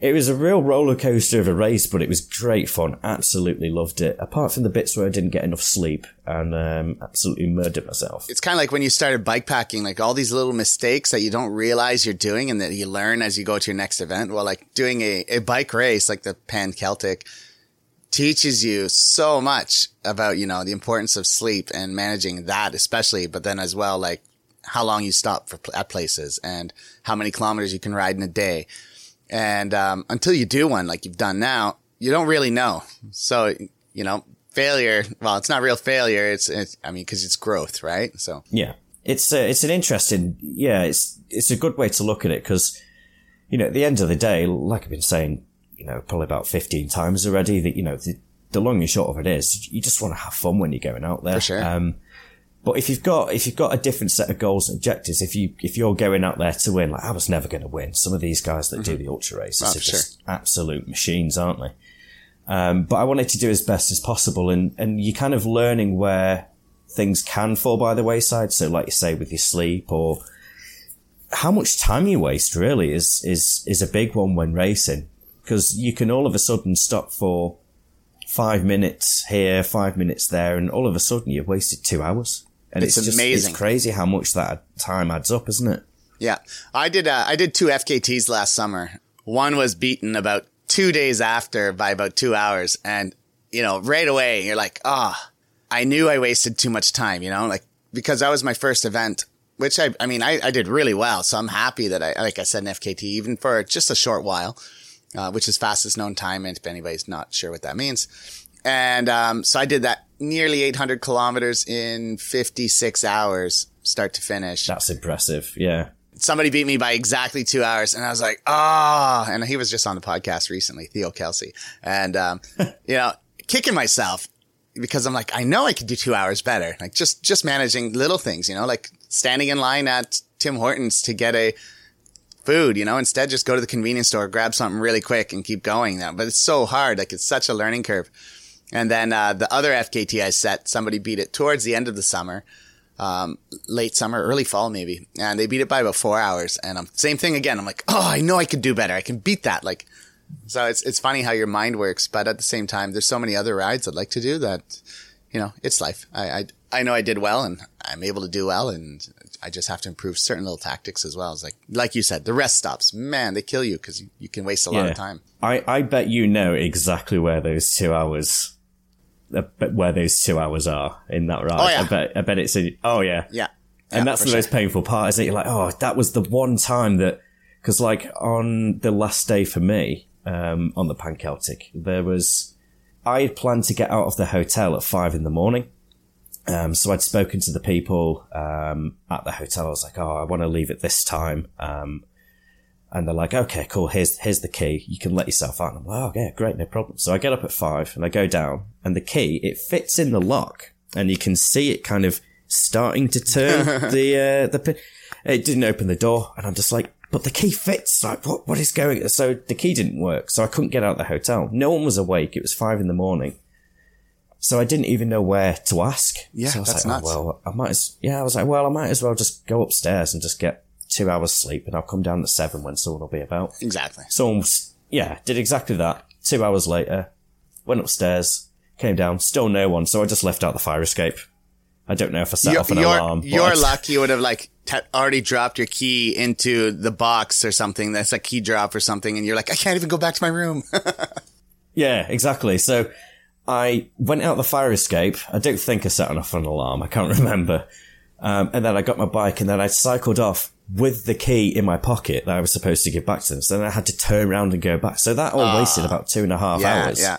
it was a real roller coaster of a race, but it was great fun. Absolutely loved it. Apart from the bits where I didn't get enough sleep and um, absolutely murdered myself. It's kind of like when you started bike packing, like all these little mistakes that you don't realize you're doing and that you learn as you go to your next event. Well, like doing a, a bike race like the Pan Celtic teaches you so much about, you know, the importance of sleep and managing that, especially, but then as well, like how long you stop for, at places and how many kilometers you can ride in a day and um, until you do one like you've done now, you don't really know. So, you know, failure, well, it's not real failure. It's, it's I mean, cause it's growth, right? So. Yeah. it's a, it's an interesting, yeah, it's it's a good way to look at it because, you know, at the end of the day, like I've been saying, you know, probably about fifteen times already, that you know, the, the long and short of it is, you just want to have fun when you're going out there. For sure. Um, but if you've got if you've got a different set of goals and objectives, if you if you're going out there to win, like I was never going to win. Some of these guys that do the ultra races Oh, are sure. just absolute machines, aren't they? Um, but I wanted to do as best as possible, and and you're kind of learning where things can fall by the wayside. So, like you say, with your sleep or how much time you waste, really is is is a big one when racing because you can all of a sudden stop for five minutes here, five minutes there, and all of a sudden you've wasted two hours. And It's it's, just amazing. it's crazy how much that time adds up, isn't it? Yeah, I did. Uh, I did two FKTs last summer. One was beaten about two days after by about two hours, and you know, right away you're like, ah, I knew I wasted too much time. You know, like because that was my first event, which I, I mean, I, I did really well. So I'm happy that I, like I said, an FKT even for just a short while, uh, which is fastest known time. And if anybody's not sure what that means, and um, so I did that nearly 800 kilometers in 56 hours, start to finish That's impressive. Yeah. somebody beat me by exactly two hours. And I was like, ah, and he was just on the podcast recently, Theo Kelsey. And, um, (laughs) you know, kicking myself because I'm like, I know I could do two hours better. Like just, just managing little things, you know, like standing in line at Tim Hortons to get a food, you know, instead just go to the convenience store, grab something really quick and keep going now. But it's so hard. Like it's such a learning curve. And then, uh, the other FKT I set, somebody beat it towards the end of the summer um, late summer, early fall, maybe. And they beat it by about four hours. And I'm same thing again. I'm like, oh, I know I could do better. I can beat that. Like, so it's it's funny how your mind works, but at the same time, there's so many other rides I'd like to do that, you know, it's life. I I, I know I did well, and I'm able to do well, and I just have to improve certain little tactics as well. It's like like you said, the rest stops. Man, they kill you because you, you can waste a lot of time. I, I bet you know exactly where those two hours, where those two hours are in that ride. Oh, yeah. I bet, I bet it's a, oh yeah. Yeah. And Yeah, that's the most painful part, is that you're like, oh, that was the one time that, cause like on the last day for me, um, on the Pan Celtic, there was, I had planned to get out of the hotel at five in the morning. Um, so I'd spoken to the people, um, at the hotel. I was like, oh, I want to leave at this time. Um, and they're like, okay, cool. Here's, here's the key. You can let yourself out. And I'm like, oh, yeah, great. No problem. So I get up at five and I go down and the key, it fits in the lock and you can see it kind of starting to turn (laughs) the, uh, the pin. It didn't open the door and I'm just like, but the key fits. Like, what, what is going? So the key didn't work. So I couldn't get out of the hotel. No one was awake. It was five in the morning. So I didn't even know where to ask. Yeah, so I was that's like, nuts. oh, well, I might as, yeah, I was like, well, I might as well just go upstairs and just get two hours sleep and I'll come down at seven when someone will be about. Exactly. Someone was, yeah, did exactly that. Two hours later, went upstairs, came down, still no one. So I just left out the fire escape. I don't know if I set off an your, alarm. but your I- luck, you would have like t- already dropped your key into the box or something. That's a key drop or something, and you're like, I can't even go back to my room. (laughs) Yeah, exactly. So I went out the fire escape. I don't think I set off an alarm. I can't (laughs) remember. Um, and then I got my bike and then I cycled off with the key in my pocket that I was supposed to give back to them. So then I had to turn around and go back. So that all wasted about two and a half yeah, hours, yeah.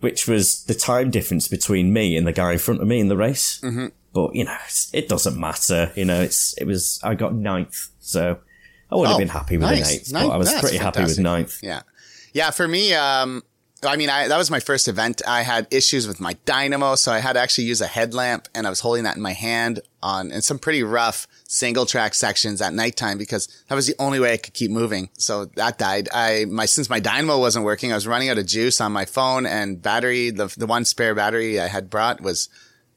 which was the time difference between me and the guy in front of me in the race. Mm-hmm. But you know, it's- it doesn't matter. You know, it's, it was, I got ninth. So I would have Oh, been happy with nice. an eighth, Ninth, but I was pretty happy with ninth. Yeah. Yeah. For me, um, I mean, I, that was my first event. I had issues with my dynamo, so I had to actually use a headlamp and I was holding that in my hand on, in some pretty rough single track sections at nighttime because that was the only way I could keep moving. So that died. I, my, since my dynamo wasn't working, I was running out of juice on my phone and battery, the, the one spare battery I had brought was,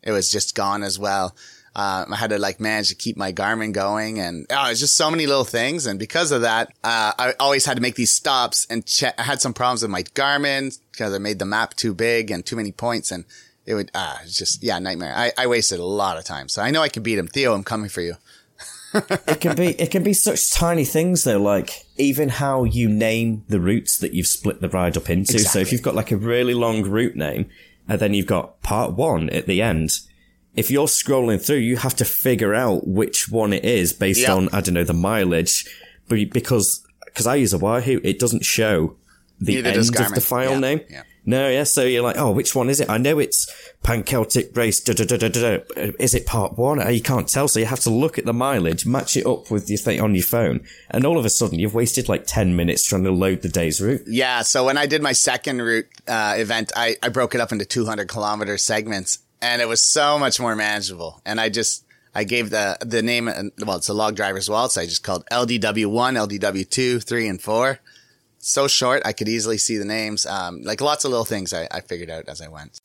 it was just gone as well. Um, I had to like manage to keep my Garmin going and oh, it's just so many little things. And because of that, uh, I always had to make these stops and check. I had some problems with my Garmin because I made the map too big and too many points and it would, ah, it's just, yeah, nightmare. I, I wasted a lot of time. So I know I can beat him. Theo, I'm coming for you. it can be it can be such tiny things though like even how you name the routes that you've split the ride up into so if you've got like a really long route name and then you've got part one at the end if you're scrolling through you have to figure out which one it is based Yeah. on i don't know the mileage but because because i use a wahoo it doesn't show the Neither end of the file Yeah, name yeah. No, yeah. So you're like, oh, which one is it? I know it's Pan Celtic Race. Da, da, da, da, da. Is it part one? You can't tell. So you have to look at the mileage, match it up with your thing on your phone. And all of a sudden you've wasted like 10 minutes trying to load the day's route. Yeah. So when I did my second route uh, event, I, I broke it up into 200 kilometer segments and it was so much more manageable. And I just, I gave the, the name, well, it's a log driver's waltz. So I just called LDW1, LDW2, 3, and 4 so short, I could easily see the names. Um, like lots of little things I, I figured out as I went.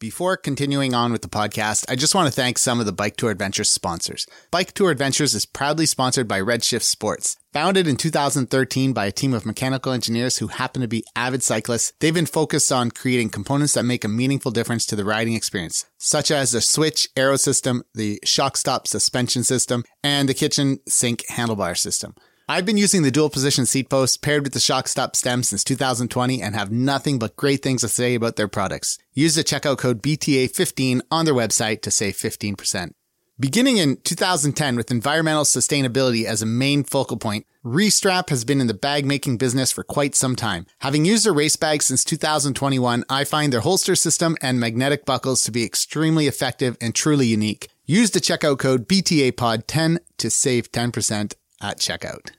Before continuing on with the podcast, I just want to thank some of the Bike Tour Adventures sponsors. Bike Tour Adventures is proudly sponsored by Redshift Sports. Founded in 2013 by a team of mechanical engineers who happen to be avid cyclists, they've been focused on creating components that make a meaningful difference to the riding experience, such as the switch aero system, the shock stop suspension system, and the kitchen sink handlebar system. I've been using the dual position seat post paired with the shock stop stem since 2020 and have nothing but great things to say about their products. Use the checkout code BTA15 on their website to save 15%. Beginning in 2010 with environmental sustainability as a main focal point, Restrap has been in the bag making business for quite some time. Having used their race bags since 2021, I find their holster system and magnetic buckles to be extremely effective and truly unique. Use the checkout code BTAPOD10 to save 10% at checkout.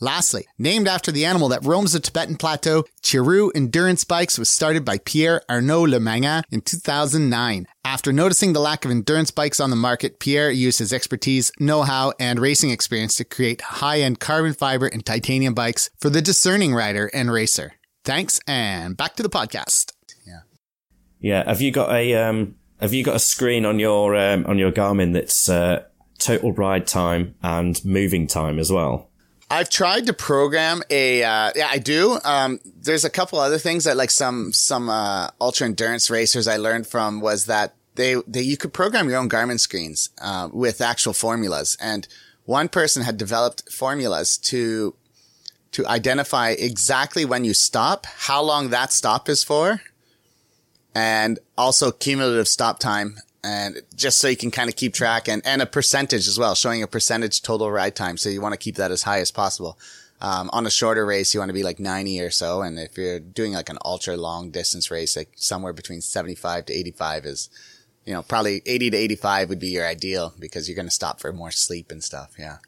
Lastly, named after the animal that roams the Tibetan Plateau, Chiru Endurance Bikes was started by Pierre Arnaud Lemanga in 2009. After noticing the lack of endurance bikes on the market, Pierre used his expertise, know-how, and racing experience to create high-end carbon fiber and titanium bikes for the discerning rider and racer. Thanks, and back to the podcast. Yeah. Yeah. Have you got a um, Have you got a screen on your um, on your Garmin that's uh, total ride time and moving time as well? I've tried to program a, uh, yeah, I do. Um, there's a couple other things that like some, some, uh, ultra endurance racers I learned from was that they, they, you could program your own Garmin screens, uh, with actual formulas. And one person had developed formulas to, to identify exactly when you stop, how long that stop is for, and also cumulative stop time and just so you can kind of keep track and, and a percentage as well, showing a percentage total ride time. So you want to keep that as high as possible. Um, on a shorter race, you want to be like 90 or so. And if you're doing like an ultra long distance race, like somewhere between 75 to 85 is, you know, probably 80 to 85 would be your ideal because you're going to stop for more sleep and stuff. Yeah.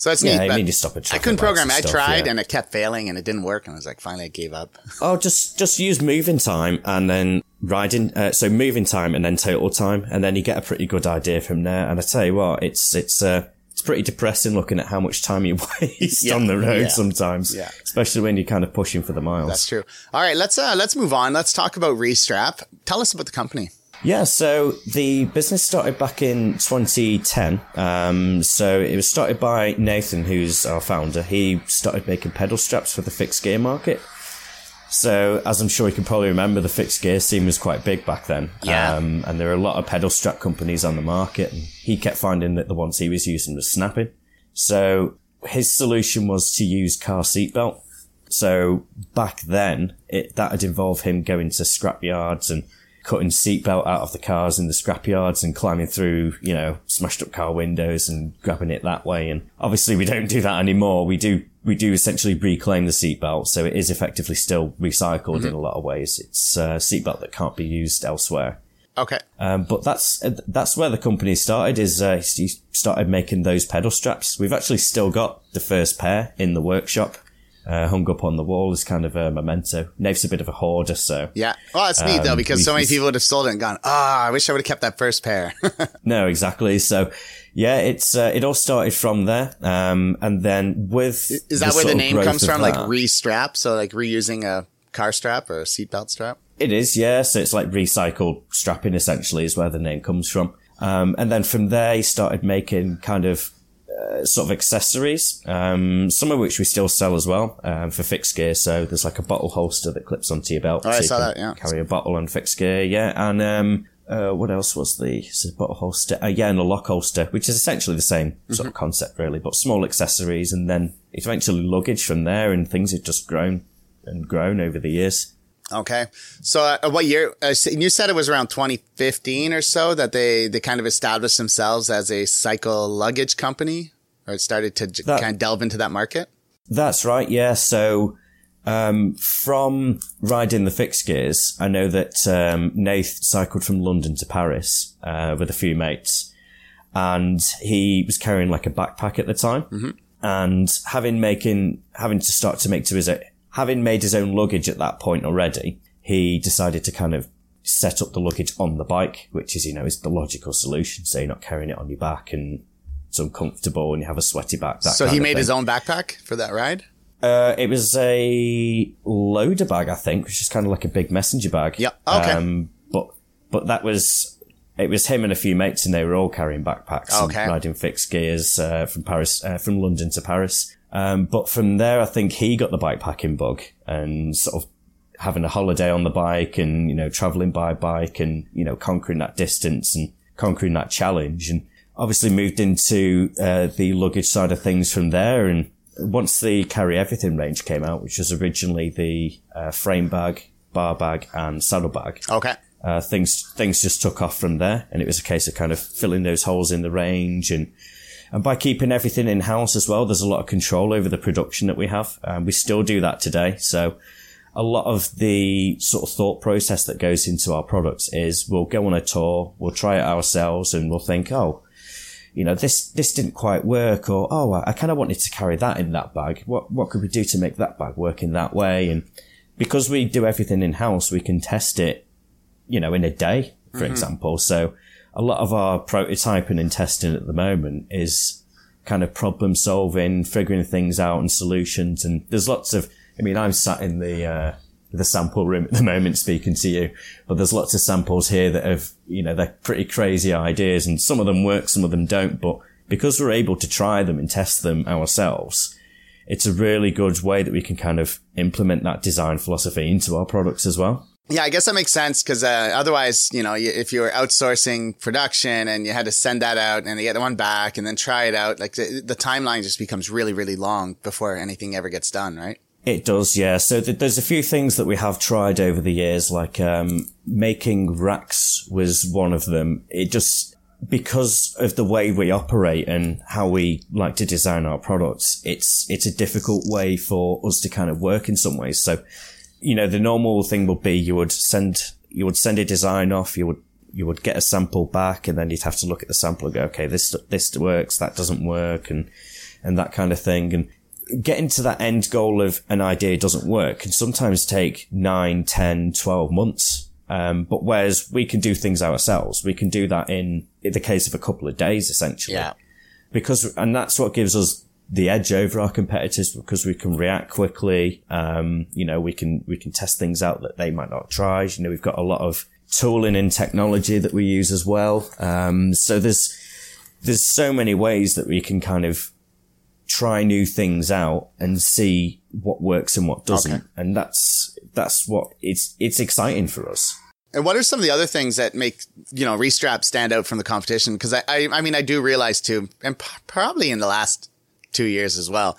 So it's yeah, neat. I mean, you stop at I couldn't program. I tried yeah. and it kept failing and it didn't work. And I was like, finally, I gave up. (laughs) Oh, just just use moving time and then riding. Uh, so moving time and then total time, and then you get a pretty good idea from there. And I tell you what, it's it's uh, it's pretty depressing looking at how much time you (laughs) waste yeah, on the road yeah, sometimes. Yeah. Especially when you're kind of pushing for the miles. That's true. All right, let's uh, let's move on. Let's talk about Restrap. Tell us about the company. Yeah, so the business started back in 2010. Um, so it was started by Nathan, who's our founder. He started making pedal straps for the fixed gear market. So, as I'm sure you can probably remember, the fixed gear scene was quite big back then. Yeah. Um, and there were a lot of pedal strap companies on the market, and he kept finding that the ones he was using was snapping. So, his solution was to use car seatbelt. So, back then, it, that had involved him going to scrap yards and cutting seatbelt out of the cars in the scrapyards and climbing through, you know, smashed up car windows and grabbing it that way. And obviously we don't do that anymore. We do, we do essentially reclaim the seatbelt. So it is effectively still recycled mm-hmm. in a lot of ways. It's a seatbelt that can't be used elsewhere. Okay. Um, but that's, that's where the company started is, uh, he started making those pedal straps. We've actually still got the first pair in the workshop uh, hung up on the wall as kind of a memento. Nath's a bit of a hoarder, so yeah. Well, it's neat though um, because so many people would have sold it and gone, "Ah, oh, I wish I would have kept that first pair." (laughs) no, exactly. So yeah, it's uh, it all started from there, um, and then with is that the where the name comes from? That, like re-strap, so like reusing a car strap or a seatbelt strap. It is, yeah. So it's like recycled strapping essentially is where the name comes from. Um, and then from there, he started making kind of uh, sort of accessories, um, some of which we still sell as well um, for fixed gear. So there's like a bottle holster that clips onto your belt. Oh, so I saw that. Yeah, carry a bottle on fixed gear. Yeah, and um, uh, what else was the bottle holster? Uh, yeah, and a lock holster, which is essentially the same mm-hmm. sort of concept, really, but small accessories, and then eventually luggage from there, and things have just grown and grown over the years. Okay. So, uh, what year? Uh, you said it was around 2015 or so that they, they kind of established themselves as a cycle luggage company or started to that, kind of delve into that market? That's right. Yeah. So Um, from riding the fixed gears, I know that um, Nath cycled from London to Paris uh, with a few mates, and he was carrying like a backpack at the time, mm-hmm. and having making having to start to make to his having made his own luggage at that point already, he decided to kind of set up the luggage on the bike, which is you know is the logical solution. So you're not carrying it on your back and it's uncomfortable and you have a sweaty back. so he made his own backpack for that ride. Uh, it was a loader bag, I think, which is kind of like a big messenger bag. Yeah. Okay. Um, but but that was it was him and a few mates, and they were all carrying backpacks okay. and riding fixed gears uh, from Paris, uh, from London to Paris. Um, but from there, I think he got the bikepacking bug and sort of having a holiday on the bike and you know traveling by bike and you know conquering that distance and conquering that challenge and obviously moved into uh, the luggage side of things from there and once the carry everything range came out, which was originally the uh, frame bag, bar bag, and saddle bag. Okay. Uh, things things just took off from there, and it was a case of kind of filling those holes in the range, and and by keeping everything in house as well, there's a lot of control over the production that we have, and we still do that today. So a lot of the sort of thought process that goes into our products is we'll go on a tour, we'll try it ourselves, and we'll think, oh, you know, this, this didn't quite work or, oh, I, I kind of wanted to carry that in that bag. What, what could we do to make that bag work in that way? And because we do everything in house, we can test it, you know, in a day, for mm-hmm. example. So a lot of our prototyping and testing at the moment is kind of problem solving, figuring things out and solutions. And there's lots of, I mean, I'm sat in the, uh, the sample room at the moment speaking to you, but there's lots of samples here that have, you know, they're pretty crazy ideas and some of them work, some of them don't, but because we're able to try them and test them ourselves, it's a really good way that we can kind of implement that design philosophy into our products as well. Yeah, I guess that makes sense because uh, otherwise, you know, if you were outsourcing production and you had to send that out and get one back and then try it out, like the, the timeline just becomes really, really long before anything ever gets done, right? It does, yeah. So th- there's a few things that we have tried over the years, like um, making racks was one of them. It just because of the way we operate and how we like to design our products, it's it's a difficult way for us to kind of work in some ways. So, you know, the normal thing would be you would send you would send a design off, you would you would get a sample back, and then you'd have to look at the sample and go, okay, this this works, that doesn't work, and and that kind of thing. And getting to that end goal of an idea doesn't work can sometimes take 9, 10, 12 months. Um, but whereas we can do things ourselves, we can do that in, in the case of a couple of days, essentially. Yeah. Because, and that's what gives us the edge over our competitors because we can react quickly. Um, you know, we can, we can test things out that they might not try. You know, we've got a lot of tooling and technology that we use as well. Um, so there's, there's so many ways that we can kind of try new things out and see what works and what doesn't. Okay. And that's, that's what it's, it's exciting for us. And what are some of the other things that make, you know, Restrap stand out from the competition? Cause I, I, I mean, I do realize too, and p- probably in the last two years as well,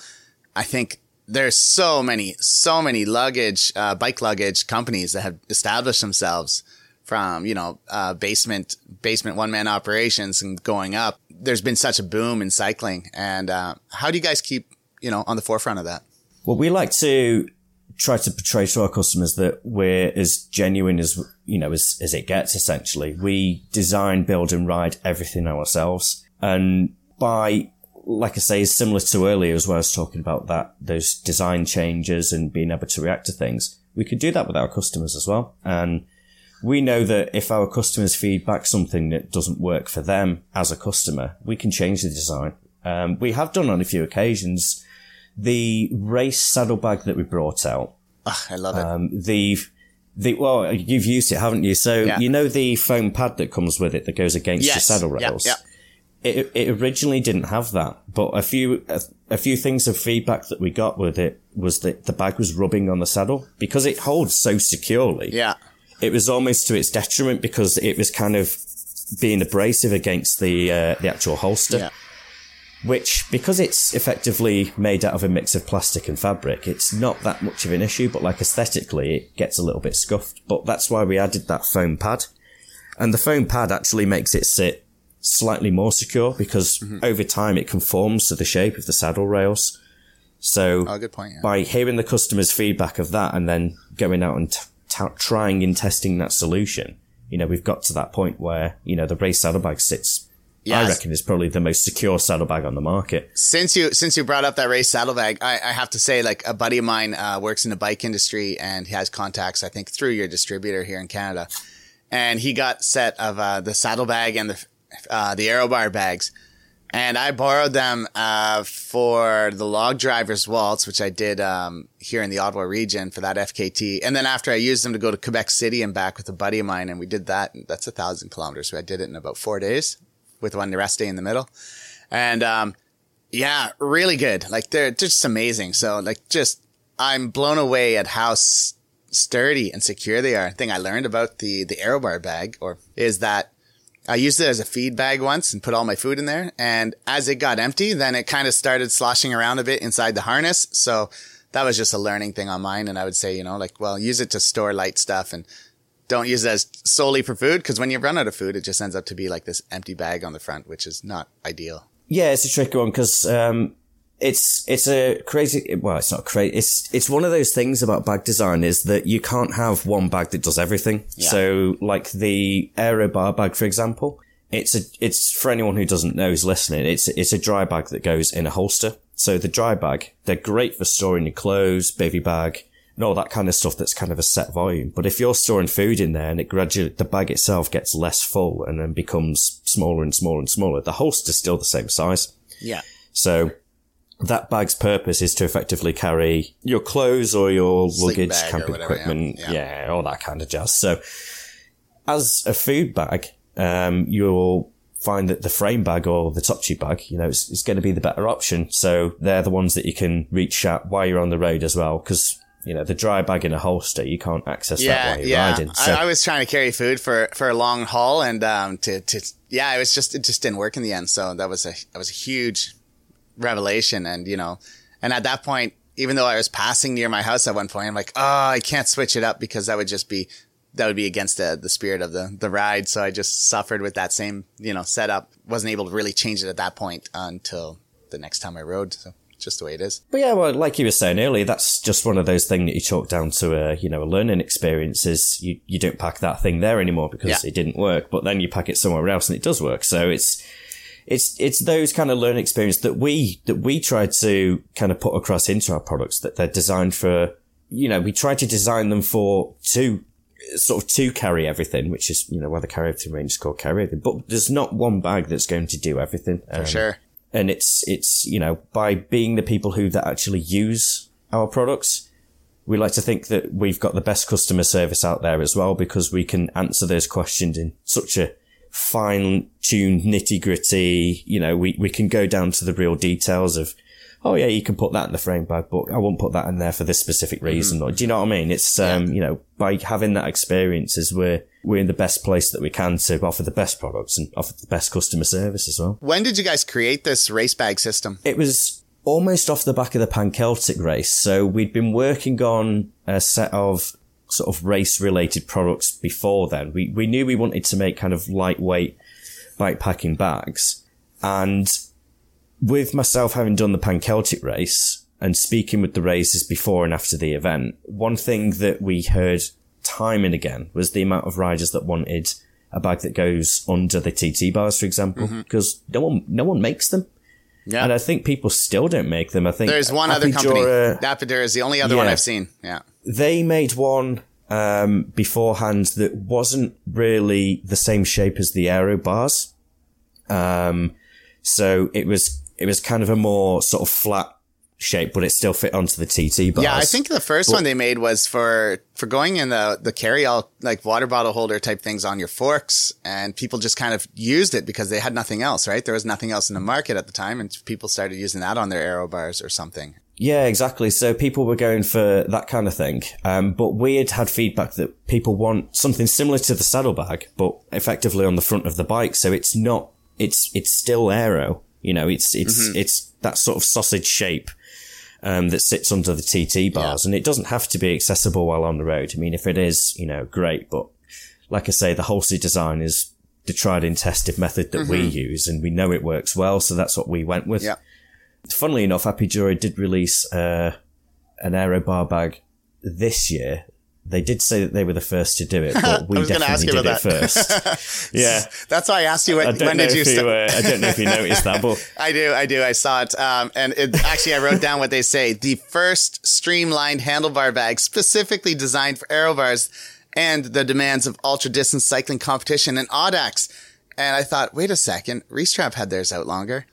I think there's so many, so many luggage, uh, bike luggage companies that have established themselves from, you know, uh, basement, basement one man operations and going up there's been such a boom in cycling. And uh, how do you guys keep, you know, on the forefront of that? Well, we like to try to portray to our customers that we're as genuine as you know as, as it gets essentially we design build and ride everything ourselves and by like i say similar to earlier as well as talking about that those design changes and being able to react to things we could do that with our customers as well and we know that if our customers feedback something that doesn't work for them as a customer, we can change the design. Um, we have done on a few occasions. The race saddlebag that we brought out. Oh, I love it. Um, the, the, well, you've used it, haven't you? So yeah. you know the foam pad that comes with it that goes against yes. the saddle rails. Yeah, yeah. It, it originally didn't have that, but a few, a, a few things of feedback that we got with it was that the bag was rubbing on the saddle because it holds so securely. Yeah it was almost to its detriment because it was kind of being abrasive against the uh, the actual holster. Yeah. Which, because it's effectively made out of a mix of plastic and fabric, it's not that much of an issue, but like aesthetically, it gets a little bit scuffed. But that's why we added that foam pad. And the foam pad actually makes it sit slightly more secure because mm-hmm. over time it conforms to the shape of the saddle rails. So Oh, good point. Yeah. by hearing the customer's feedback of that and then going out and t- t- trying and testing that solution, you know, we've got to that point where, you know, the race saddlebag sits, I reckon is probably the most secure saddlebag on the market. since you since you brought up that race saddlebag, I, I have to say, like a buddy of mine uh, works in the bike industry and he has contacts, I think, through your distributor here in Canada, and he got set of uh, the saddlebag and the uh, the aero bar bags, and I borrowed them uh, for the log driver's waltz, which I did um, here in the Ottawa region for that FKT, and then after I used them to go to Quebec City and back with a buddy of mine, and we did that. That's a thousand kilometers, so I did it in about four days with one rest day in the middle, and um, yeah, really good. Like they're just amazing. So like just I'm blown away at how sturdy and secure they are. The thing I learned about the the Aerobar bag or is that I used it as a feed bag once and put all my food in there. And as it got empty, then it kind of started sloshing around a bit inside the harness. So that was just a learning thing on mine. And I would say, you know, like, well, use it to store light stuff and don't use it as solely for food. Cause when you run out of food, it just ends up to be like this empty bag on the front, which is not ideal. Yeah, it's a tricky one because um, it's it's a crazy. Well, it's not crazy. It's it's one of those things about bag design is that you can't have one bag that does everything. Yeah. So, like the Aero bar bag, for example, it's a it's for anyone who doesn't know who's listening. It's it's a dry bag that goes in a holster. So the dry bag, they're great for storing your clothes, baby bag, and all that kind of stuff. That's kind of a set volume. But if you're storing food in there and it gradually the bag itself gets less full and then becomes smaller and smaller and smaller, the holster's still the same size. Yeah. So that bag's purpose is to effectively carry your clothes or your Sleeping luggage, camping whatever, equipment, Yeah. yeah. all that kind of jazz. So as a food bag, um, you'll find that the frame bag or the top tube bag, you know, is, is going to be the better option. So they're the ones that you can reach at while you're on the road as well. Cause, you know, the dry bag in a holster, you can't access that Yeah, while you're yeah. riding. So I, I was trying to carry food for for a long haul, and um, to to yeah, it was just it just didn't work in the end. So that was a that was a huge revelation, and you know, and at that point, even though I was passing near my house at one point, I'm like, oh, I can't switch it up because that would just be that would be against the the spirit of the the ride. So I just suffered with that same you know setup. wasn't able to really change it at that point until the next time I rode. So just the way it is. But yeah, well, like you were saying earlier, that's just one of those things that you chalk down to a, you know, a learning experience is you, you don't pack that thing there anymore because Yeah. it didn't work, but then you pack it somewhere else and it does work. So it's, it's, it's those kind of learning experience that we, that we try to kind of put across into our products that they're designed for, you know, we try to design them for to sort of to carry everything, which is, you know, why the carry everything range is called carry everything, but there's not one bag that's going to do everything. Um, For sure. and it's it's you know by being the people who that actually use our products we like to think that we've got the best customer service out there as well because we can answer those questions in such a fine tuned nitty gritty you know we, we can go down to the real details of oh yeah you can put that in the frame bag but i won't put that in there for this specific reason or do you know what i mean? It's um you know by having that experience is we're we're in the best place that we can to offer the best products and offer the best customer service as well. When did you guys create this race bag system? it was almost off the back of the Pan Celtic race. So we'd been working on a set of sort of race related products before then. We, we knew we wanted to make kind of lightweight bike packing bags. And with myself having done the Pan Celtic race and speaking with the races before and after the event, one thing that we heard time and again was the amount of riders that wanted a bag that goes under the TT bars, for example, mm-hmm. because no one, no one makes them. Yeah. And I think people still don't make them. I think There's one other company. Apidura is the only other one. I've seen. Yeah. they made one um, beforehand that wasn't really the same shape as the aero bars. Um, so it was it was kind of a more sort of flat shape, but it still fit onto the TT bars. Yeah, I think the first one they made was for for going in the the carry all like water bottle holder type things on your forks, and people just kind of used it because they had nothing else, right? There was nothing else in the market at the time, and people started using that on their aero bars or something. Yeah, exactly. So people were going for that kind of thing. Um, but we had had feedback that people want something similar to the saddlebag, but effectively on the front of the bike. So it's not, it's, it's still aero. You know, it's, it's, it's that sort of sausage shape. Um, that sits under the TT bars and it doesn't have to be accessible while on the road. I mean, if it is, you know, great, but like I say, the holster design is the tried and tested method that we use and we know it works well. So that's what we went with. Yeah. funnily enough, Happy Joy did release uh, an aero bar bag this year. They did say that they were the first to do it, but (laughs) we definitely did it first. (laughs) yeah, that's why I asked you what, when did you. you uh, I don't know if you noticed that, but (laughs) I do, I do, I saw it, um, and it, actually, I wrote down what they say: the first streamlined handlebar bag specifically designed for aero bars and the demands of ultra distance cycling competition and Audax. And I thought, wait a second, Restrap had theirs out longer.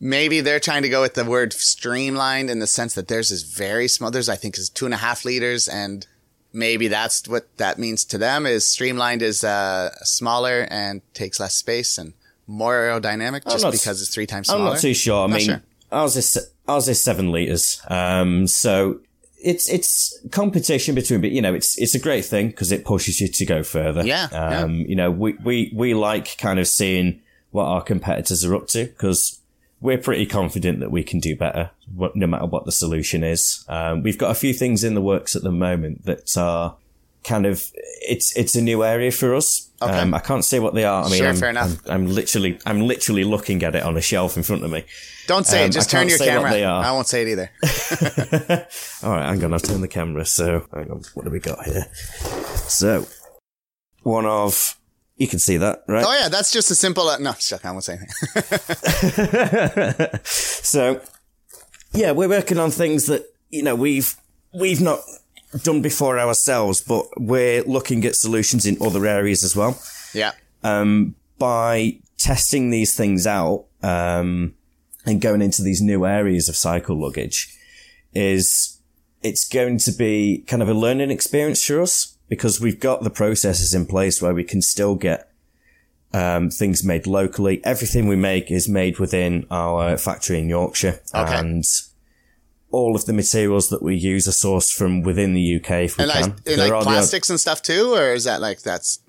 Maybe they're trying to go with the word streamlined in the sense that theirs is very small. Theirs, I think, is two and a half liters. And maybe that's what that means to them is streamlined is uh, smaller and takes less space and more aerodynamic just because it's three times smaller. I'm not too sure. I not mean, sure. ours is, ours is seven liters. Um, so it's it's competition between, but you know, it's it's a great thing because it pushes you to go further. Yeah, um, yeah. You know, we we we like kind of seeing what our competitors are up to because we're pretty confident that we can do better, no matter what the solution is. Um, we've got a few things in the works at the moment that are kind of it's it's a new area for us. Okay. Um, I can't say what they are. I mean, sure, I'm, fair enough. I'm, I'm, literally I'm literally looking at it on a shelf in front of me. Don't say um, it. Just turn your camera. I won't say it either. (laughs) (laughs) All right, I'm gonna turn the camera. So, hang on. What do we got here? So, one of you can see that, right? Oh yeah, that's just a simple. Uh, no, I won't say anything. (laughs) (laughs) so, yeah, we're working on things that you know we've we've not done before ourselves, but we're looking at solutions in other areas as well. Yeah. Um, by testing these things out, um, and going into these new areas of cycle luggage is it's going to be kind of a learning experience for us because we've got the processes in place where we can still get um, things made locally. Everything we make is made within our factory in Yorkshire okay. and all of the materials that we use are sourced from within the UK if we and can. Like, like plastics and stuff too, or is that like that's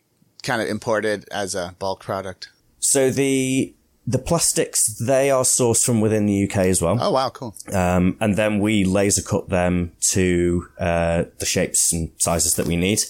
kind of imported as a bulk product? So the the plastics, they are sourced from within the UK as well. Oh, wow, cool. Um, and then we laser cut them to uh, the shapes and sizes that we need.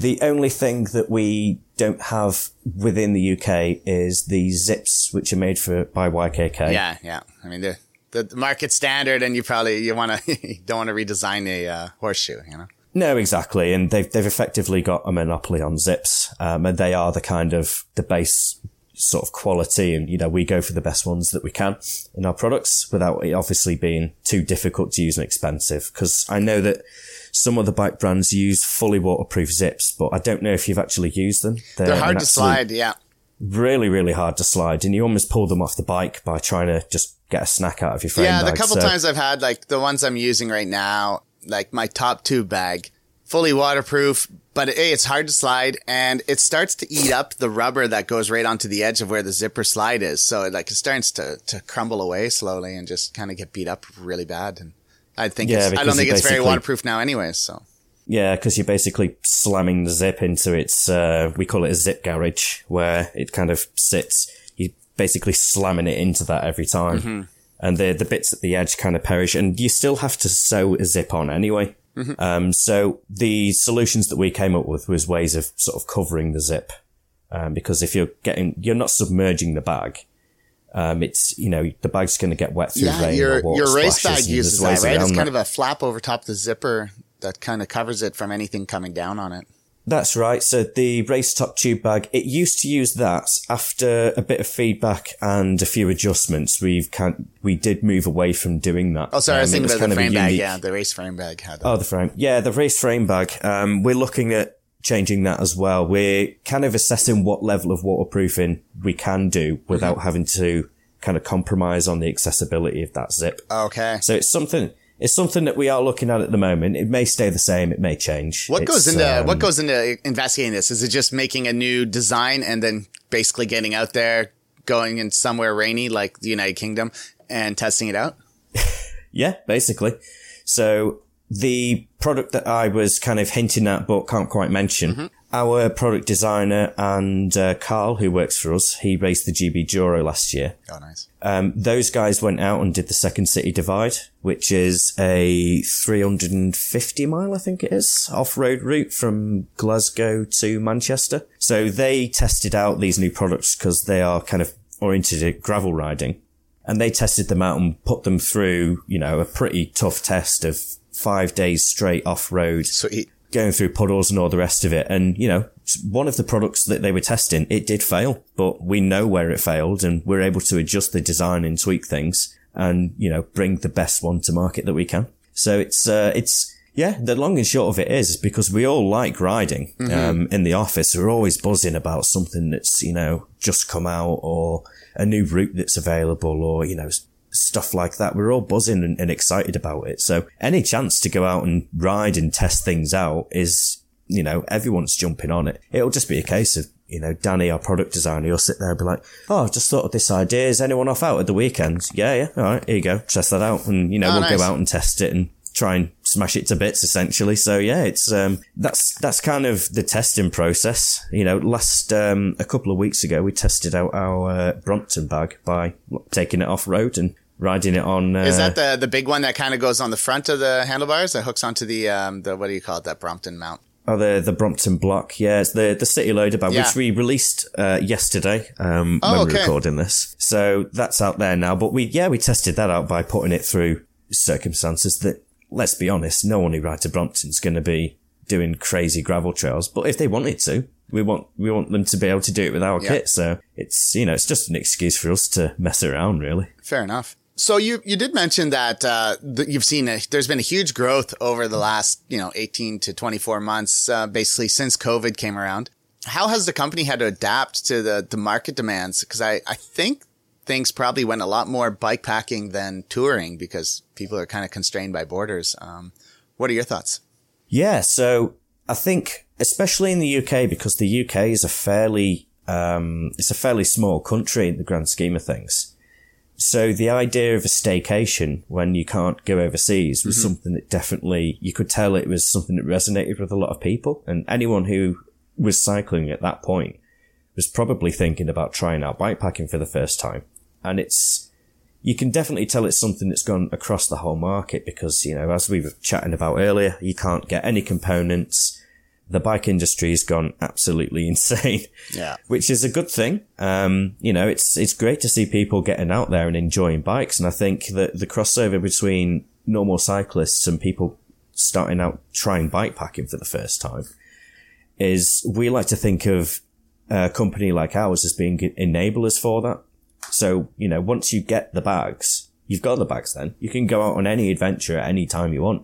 The only thing that we don't have within the UK is the zips, which are made for by YKK. Yeah, yeah. I mean, the the market standard, and you probably you want to (laughs) don't want to redesign a uh, horseshoe, you know. No, exactly, and they've they've effectively got a monopoly on zips, um, and they are the kind of the base sort of quality and, you know, we go for the best ones that we can in our products without it obviously being too difficult to use and expensive. Cause I know that some of the bike brands use fully waterproof zips, but I don't know if you've actually used them. They're, They're hard to slide. Yeah. Really, really hard to slide. And you almost pull them off the bike by trying to just get a snack out of your frame Yeah. Bag. The couple so, times I've had like the ones I'm using right now, like my top tube bag, fully waterproof, but it's hard to slide and it starts to eat up the rubber that goes right onto the edge of where the zipper slide is. So it like it starts to, to crumble away slowly and just kind of get beat up really bad. And I think yeah, I don't think it's very waterproof now anyways. So. Yeah, because you're basically slamming the zip into its, uh, we call it a zip garage where it kind of sits. You're basically slamming it into that every time. Mm-hmm. And the, the bits at the edge kind of perish and you still have to sew a zip on anyway. Mm-hmm. Um, so the solutions that we came up with was ways of sort of covering the zip. Um, because if you're getting, you're not submerging the bag. Um, it's, you know, the bag's going to get wet through yeah, rain. Your, your race bag uses that, right? It's kind that. of a flap over top the zipper that kind of covers it from anything coming down on it. That's right. So the race top tube bag, it used to use that after a bit of feedback and a few adjustments. We've can we did move away from doing that. Oh, sorry, um, I was thinking about the frame bag. Yeah, the race frame bag had that. Oh, the frame. Yeah, the race frame bag. Um, we're looking at changing that as well. We're kind of assessing what level of waterproofing we can do without mm-hmm. having to kind of compromise on the accessibility of that zip. Okay. So it's something it's something that we are looking at at the moment. It may stay the same. It may change. What it's, goes into um, what goes into investigating this? Is it just making a new design and then basically getting out there, going in somewhere rainy like the United Kingdom and testing it out? (laughs) yeah, basically. So the product that I was kind of hinting at but can't quite mention, mm-hmm. Our product designer and uh, Carl, who works for us, he raced the GBDURO last year. Oh, nice. Um, those guys went out and did the Second City Divide, which is a 350 mile, I think it is, off-road route from Glasgow to Manchester. So they tested out these new products because they are kind of oriented at gravel riding. and they tested them out and put them through, you know, a pretty tough test of five days straight off road. Sweet. Going through puddles and all the rest of it. And, you know, one of the products that they were testing, it did fail, but we know where it failed and we're able to adjust the design and tweak things and, you know, bring the best one to market that we can. So it's, uh, it's, yeah, the long and short of it is because we all like riding. Mm-hmm. Um, in the office, we're always buzzing about something that's, you know, just come out or a new route that's available or, you know, stuff like that. We're all buzzing and, and excited about it. So any chance to go out and ride and test things out is, you know, everyone's jumping on it. It'll just be a case of, you know, Danny, our product designer, he'll sit there and be like, Oh, I've just thought of this idea. Is anyone off out at the weekend? Yeah, yeah. All right. Here you go. Test that out. And, you know, oh, we'll nice. go out and test it and try and smash it to bits essentially. So yeah, it's, um, that's, that's kind of the testing process. You know, last, um, a couple of weeks ago, we tested out our, uh, Brompton bag by taking it off road and riding it on. Uh, Is that the, the big one that kind of goes on the front of the handlebars that hooks onto the, um, the, what do you call it? That Brompton mount? Oh, the the Brompton block, yeah, it's the the City Loader bag, yeah. which we released uh, yesterday um, oh, when okay. we are recording this. So that's out there now. But we, yeah, we tested that out by putting it through circumstances that let's be honest, no one who rides a Brompton's going to be doing crazy gravel trails. But if they wanted to, we want we want them to be able to do it with our kit. So it's you know it's just an excuse for us to mess around, really. Fair enough. So you you did mention that uh, you've seen a, there's been a huge growth over the last you know 18 to 24 months, uh, basically since COVID came around. How has the company had to adapt to the the market demands? Because I I think things probably went a lot more bike packing than touring because people are kind of constrained by borders. Um, what are your thoughts? Yeah, so I think especially in the UK because the UK is a fairly um, it's a fairly small country in the grand scheme of things. So the idea of a staycation when you can't go overseas was mm-hmm. something that definitely you could tell it was something that resonated with a lot of people and anyone who was cycling at that point was probably thinking about trying out bikepacking for the first time and it's you can definitely tell it's something that's gone across the whole market because you know as we were chatting about earlier, you can't get any components. The bike industry has gone absolutely (laughs) insane. Yeah, which is a good thing. Um, you know, it's it's great to see people getting out there and enjoying bikes, and I think that the crossover between normal cyclists and people starting out trying bikepacking for the first time is we like to think of a company like ours as being enablers for that. So, you know, once you get the bags, you've got the bags then. You can go out on any adventure at any time you want.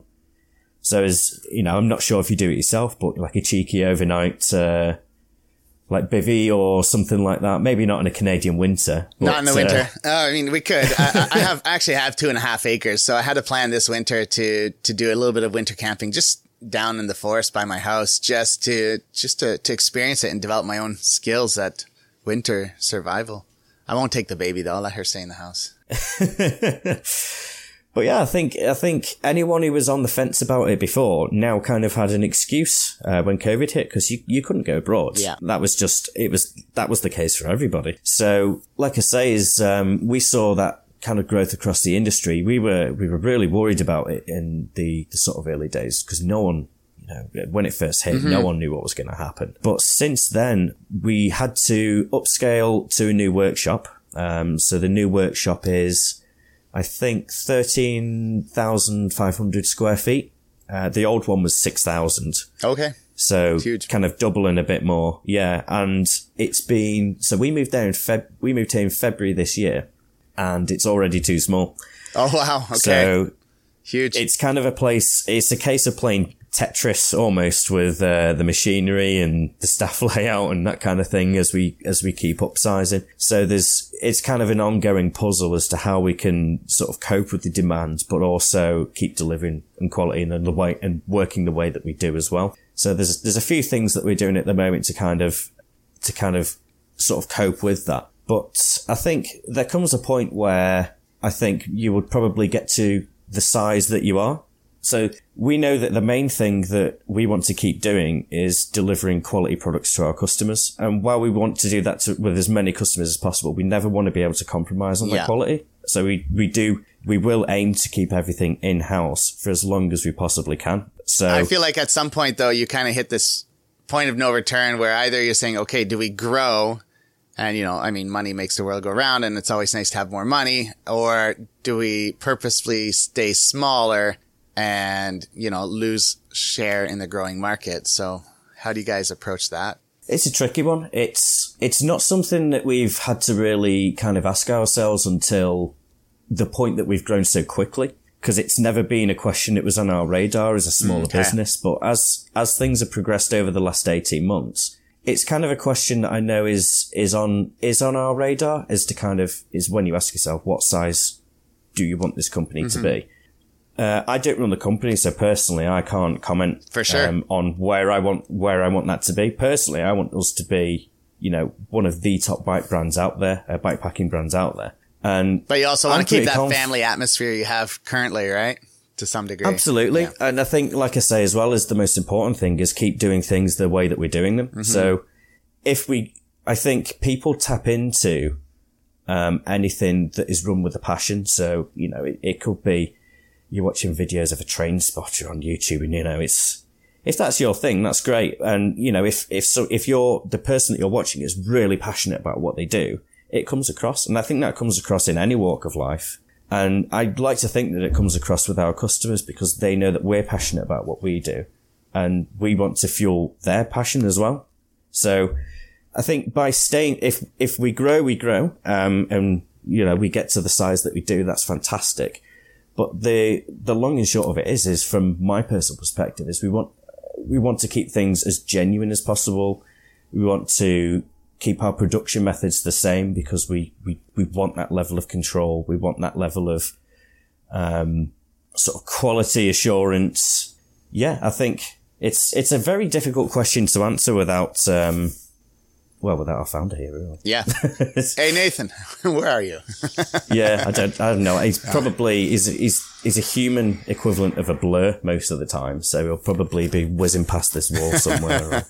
So as, you know, I'm not sure if you do it yourself, but like a cheeky overnight, uh, like bivy or something like that. Maybe not in a Canadian winter. But, not in the winter. Uh, oh, I mean, we could. I, I have actually have two and a half acres, so I had a plan this winter to to do a little bit of winter camping, just down in the forest by my house, just to just to to experience it and develop my own skills at winter survival. I won't take the baby though. I'll let her stay in the house. (laughs) but yeah, I think I think anyone who was on the fence about it before now kind of had an excuse uh, when COVID hit because you, you couldn't go abroad. Yeah, that was just it was that was the case for everybody. So, like I say, is um, we saw that kind of growth across the industry. We were we were really worried about it in the the sort of early days because no one you know, when it first hit, mm-hmm. no one knew what was going to happen. But since then, we had to upscale to a new workshop. Um, so the new workshop is, I think, 13,500 square feet. Uh, the old one was 6,000. Okay. So kind of doubling a bit more. Yeah. And it's been, so we moved there in Feb, we moved here in February this year and it's already too small. Oh, wow. Okay. So huge. It's kind of a place, it's a case of playing Tetris almost with uh, the machinery and the staff (laughs) layout and that kind of thing as we as we keep upsizing. So there's it's kind of an ongoing puzzle as to how we can sort of cope with the demands, but also keep delivering and quality and the way and working the way that we do as well. So there's there's a few things that we're doing at the moment to kind of to kind of sort of cope with that. But I think there comes a point where I think you would probably get to the size that you are so we know that the main thing that we want to keep doing is delivering quality products to our customers. And while we want to do that to, with as many customers as possible, we never want to be able to compromise on yeah. that quality. So we, we do, we will aim to keep everything in house for as long as we possibly can. So I feel like at some point though, you kind of hit this point of no return where either you're saying, okay, do we grow and you know, I mean, money makes the world go round and it's always nice to have more money? Or do we purposefully stay smaller and, you know, lose share in the growing market? So how do you guys approach that? It's a tricky one. It's, it's not something that we've had to really kind of ask ourselves until the point that we've grown so quickly. Cause it's never been a question that was on our radar as a smaller okay. business. But as, as things have progressed over the last 18 months, it's kind of a question that I know is, is on, is on our radar as to kind of, is when you ask yourself, what size do you want this company mm-hmm. to be? Uh, I don't run the company, so personally, I can't comment for sure um, on where I want where I want that to be. Personally, I want us to be, you know, one of the top bike brands out there, uh, bike packing brands out there. And but you also want to keep that conf- family atmosphere you have currently, right? To some degree, absolutely. Yeah. And I think, like I say, as well as the most important thing is keep doing things the way that we're doing them. Mm-hmm. So if we, I think people tap into um, anything that is run with a passion. So you know, it, it could be you're watching videos of a train spotter on YouTube and, you know, it's, if that's your thing, that's great. And, you know, if, if so, if you're the person that you're watching is really passionate about what they do, it comes across. And I think that comes across in any walk of life. And I'd like to think that it comes across with our customers because they know that we're passionate about what we do and we want to fuel their passion as well. So I think by staying, if, if we grow, we grow, um, and, you know, we get to the size that we do, that's fantastic. But the the long and short of it is, is from my personal perspective, is we want we want to keep things as genuine as possible. We want to keep our production methods the same because we we, we want that level of control. We want that level of um, sort of quality assurance. Yeah, I think it's it's a very difficult question to answer without um, well, without our founder here. Yeah. (laughs) hey, Nathan, (laughs) where are you? (laughs) yeah, I don't, I don't know. He's probably he's, he's he's a human equivalent of a blur most of the time, so he'll probably be whizzing past this wall somewhere.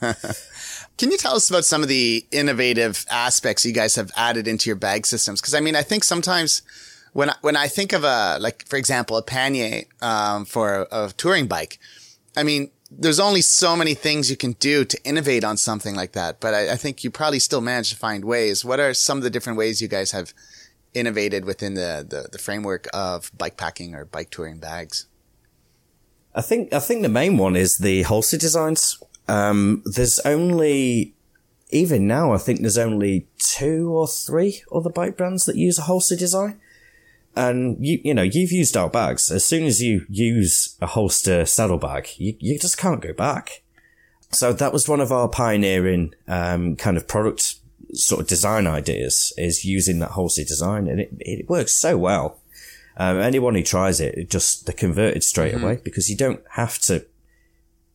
Can you tell us about some of the innovative aspects you guys have added into your bag systems? Because I mean, I think sometimes when I, when I think of a like, for example, a pannier um, for a, a touring bike, I mean, there's only so many things you can do to innovate on something like that. But I, I, think you probably still manage to find ways. What are some of the different ways you guys have innovated within the, the, the framework of bike packing or bike touring bags? I think, I think the main one is the holster designs. Um, there's only, even now, I think there's only two or three other bike brands that use a holster design. And you, you know, you've used our bags. As soon as you use a holster saddlebag, you, you just can't go back. So that was one of our pioneering, um, kind of product sort of design ideas is using that holster design and it, it works so well. Um, anyone who tries it, it just, they're converted straight mm-hmm. away because you don't have to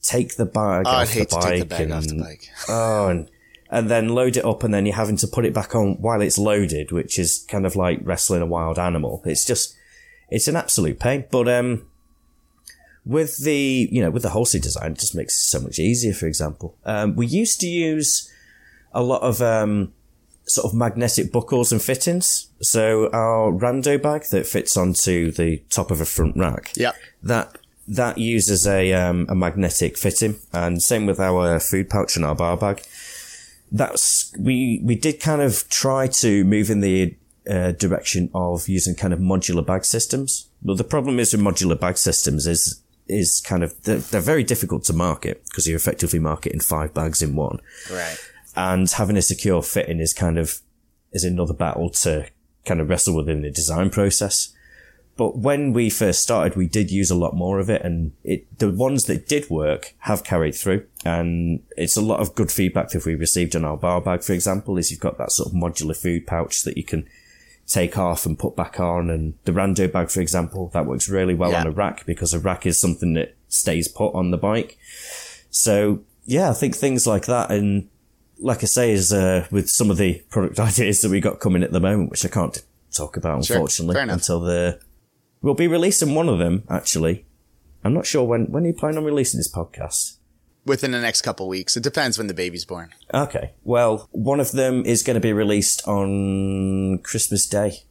take the bag oh, off, the bike, the and, off the bike. (laughs) oh, and and then load it up and then you're having to put it back on while it's loaded, which is kind of like wrestling a wild animal. It's just, it's an absolute pain. But, um, with the, you know, with the holster design, it just makes it so much easier, for example. Um, we used to use a lot of, um, sort of magnetic buckles and fittings. So our rando bag that fits onto the top of a front rack. Yeah. That, that uses a, um, a magnetic fitting and same with our food pouch and our bar bag that's we we did kind of try to move in the uh, direction of using kind of modular bag systems. But the problem is with modular bag systems is is kind of they're, they're very difficult to market because you're effectively marketing five bags in one. Right. And having a secure fitting is kind of is another battle to kind of wrestle within the design process. But when we first started, we did use a lot more of it and it, the ones that did work have carried through. And it's a lot of good feedback that we received on our bar bag, for example, is you've got that sort of modular food pouch that you can take off and put back on. And the rando bag, for example, that works really well yeah. on a rack because a rack is something that stays put on the bike. So yeah, I think things like that. And like I say, is, uh, with some of the product (laughs) ideas that we got coming at the moment, which I can't talk about, unfortunately, until the We'll be releasing one of them, actually. I'm not sure when, when are you planning on releasing this podcast? Within the next couple weeks. It depends when the baby's born. Okay. Well, one of them is going to be released on Christmas Day.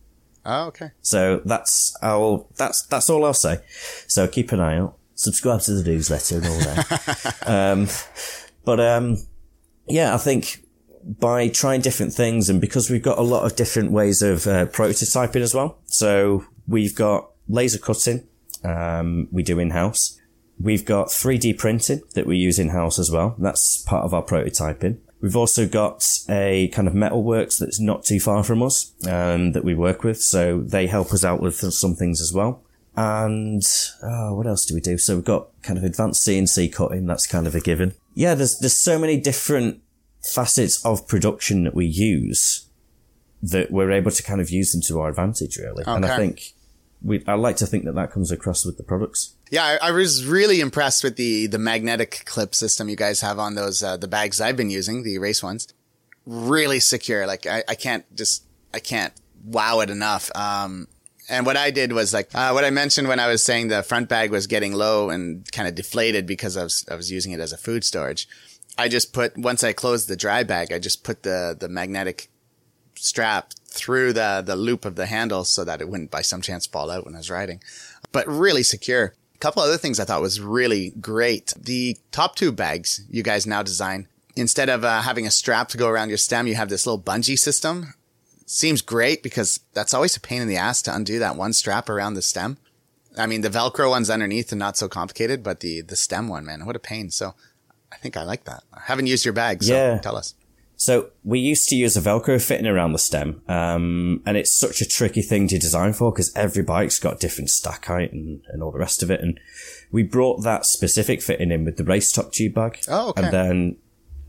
Oh, okay. So that's I'll that's that's all I'll say. So keep an eye out. Subscribe to the newsletter and all that. (laughs) um, but um, yeah, I think by trying different things and because we've got a lot of different ways of uh, prototyping as well. So we've got laser cutting, um, we do in house. We've got 3D printing that we use in house as well. That's part of our prototyping. We've also got a kind of metalworks that's not too far from us um, that we work with, so they help us out with some things as well. And oh, what else do we do? So we've got kind of advanced CNC cutting. That's kind of a given. Yeah, there's there's so many different facets of production that we use that we're able to kind of use them to our advantage, really. Okay. And I think we I like to think that that comes across with the products. Yeah, I, I, was really impressed with the the magnetic clip system you guys have on those uh, the bags I've been using, the erase ones. Really secure. Like I, I can't just I can't wow it enough. Um, and what I did was like uh, what I mentioned when I was saying the front bag was getting low and kind of deflated because I was I was using it as a food storage. I just put once I closed the dry bag, I just put the the magnetic strap through the the loop of the handle so that it wouldn't by some chance fall out when I was riding. But really secure. A couple other things I thought was really great. The top tube bags you guys now design. Instead of uh, having a strap to go around your stem, you have this little bungee system. Seems great because that's always a pain in the ass to undo that one strap around the stem. I mean, the Velcro ones underneath are not so complicated, but the, the stem one, man, what a pain. So I think I like that. I haven't used your bag, so yeah. tell us. So we used to use a Velcro fitting around the stem, um, and it's such a tricky thing to design for because every bike's got different stack height and, and all the rest of it. And we brought that specific fitting in with the race top tube bag. Oh, okay. And then,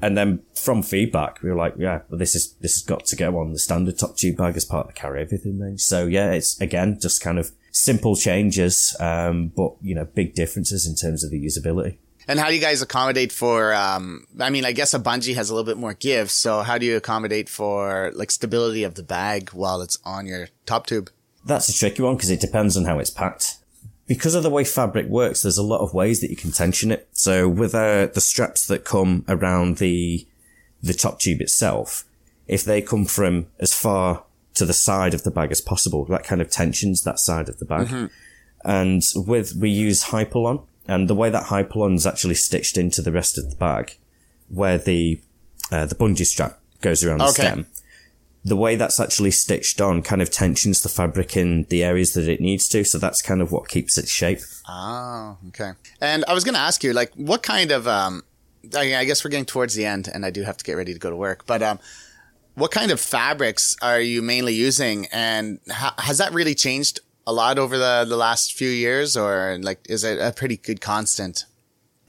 and then from feedback, we were like, yeah, well, this is, this has got to go on the standard top tube bag as part of the carry everything range. So yeah, it's again, just kind of simple changes, um, but you know, big differences in terms of the usability. And how do you guys accommodate for, um, I mean, I guess a bungee has a little bit more give. So how do you accommodate for like stability of the bag while it's on your top tube? That's a tricky one because it depends on how it's packed. Because of the way fabric works, there's a lot of ways that you can tension it. So with uh, the straps that come around the the top tube itself, if they come from as far to the side of the bag as possible, that kind of tensions that side of the bag. Mm-hmm. And with we use Hypalon, and the way that Hypalon is actually stitched into the rest of the bag, where the uh, the bungee strap goes around the okay. stem, the way that's actually stitched on kind of tensions the fabric in the areas that it needs to. So that's kind of what keeps its shape. Oh, okay. And I was going to ask you, like, what kind of, um, I guess we're getting towards the end and I do have to get ready to go to work, but, um, what kind of fabrics are you mainly using and has that really changed a lot over the, the last few years or like is it a pretty good constant?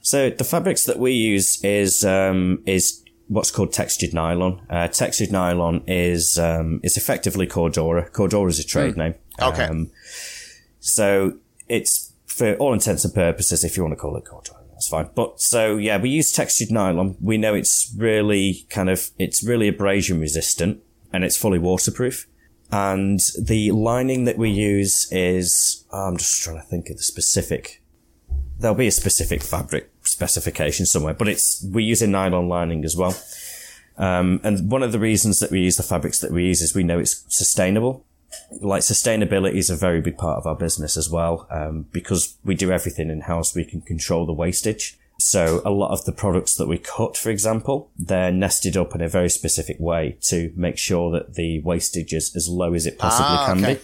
So the fabrics that we use is um, is what's called textured nylon. Uh, textured nylon is um, is effectively Cordura. Cordura is a trade mm. name. Okay. Um, so it's for all intents and purposes, if you want to call it Cordura, that's fine. But so yeah, we use textured nylon. We know it's really kind of it's really abrasion resistant and it's fully waterproof. And the lining that we use is, I'm just trying to think of the specific, there'll be a specific fabric specification somewhere, but it's, we use a nylon lining as well. Um, and one of the reasons that we use the fabrics that we use is we know it's sustainable. Like sustainability is a very big part of our business as well. Um, because we do everything in house, we can control the wastage. So a lot of the products that we cut, for example, they're nested up in a very specific way to make sure that the wastage is as low as it possibly ah, can okay. be.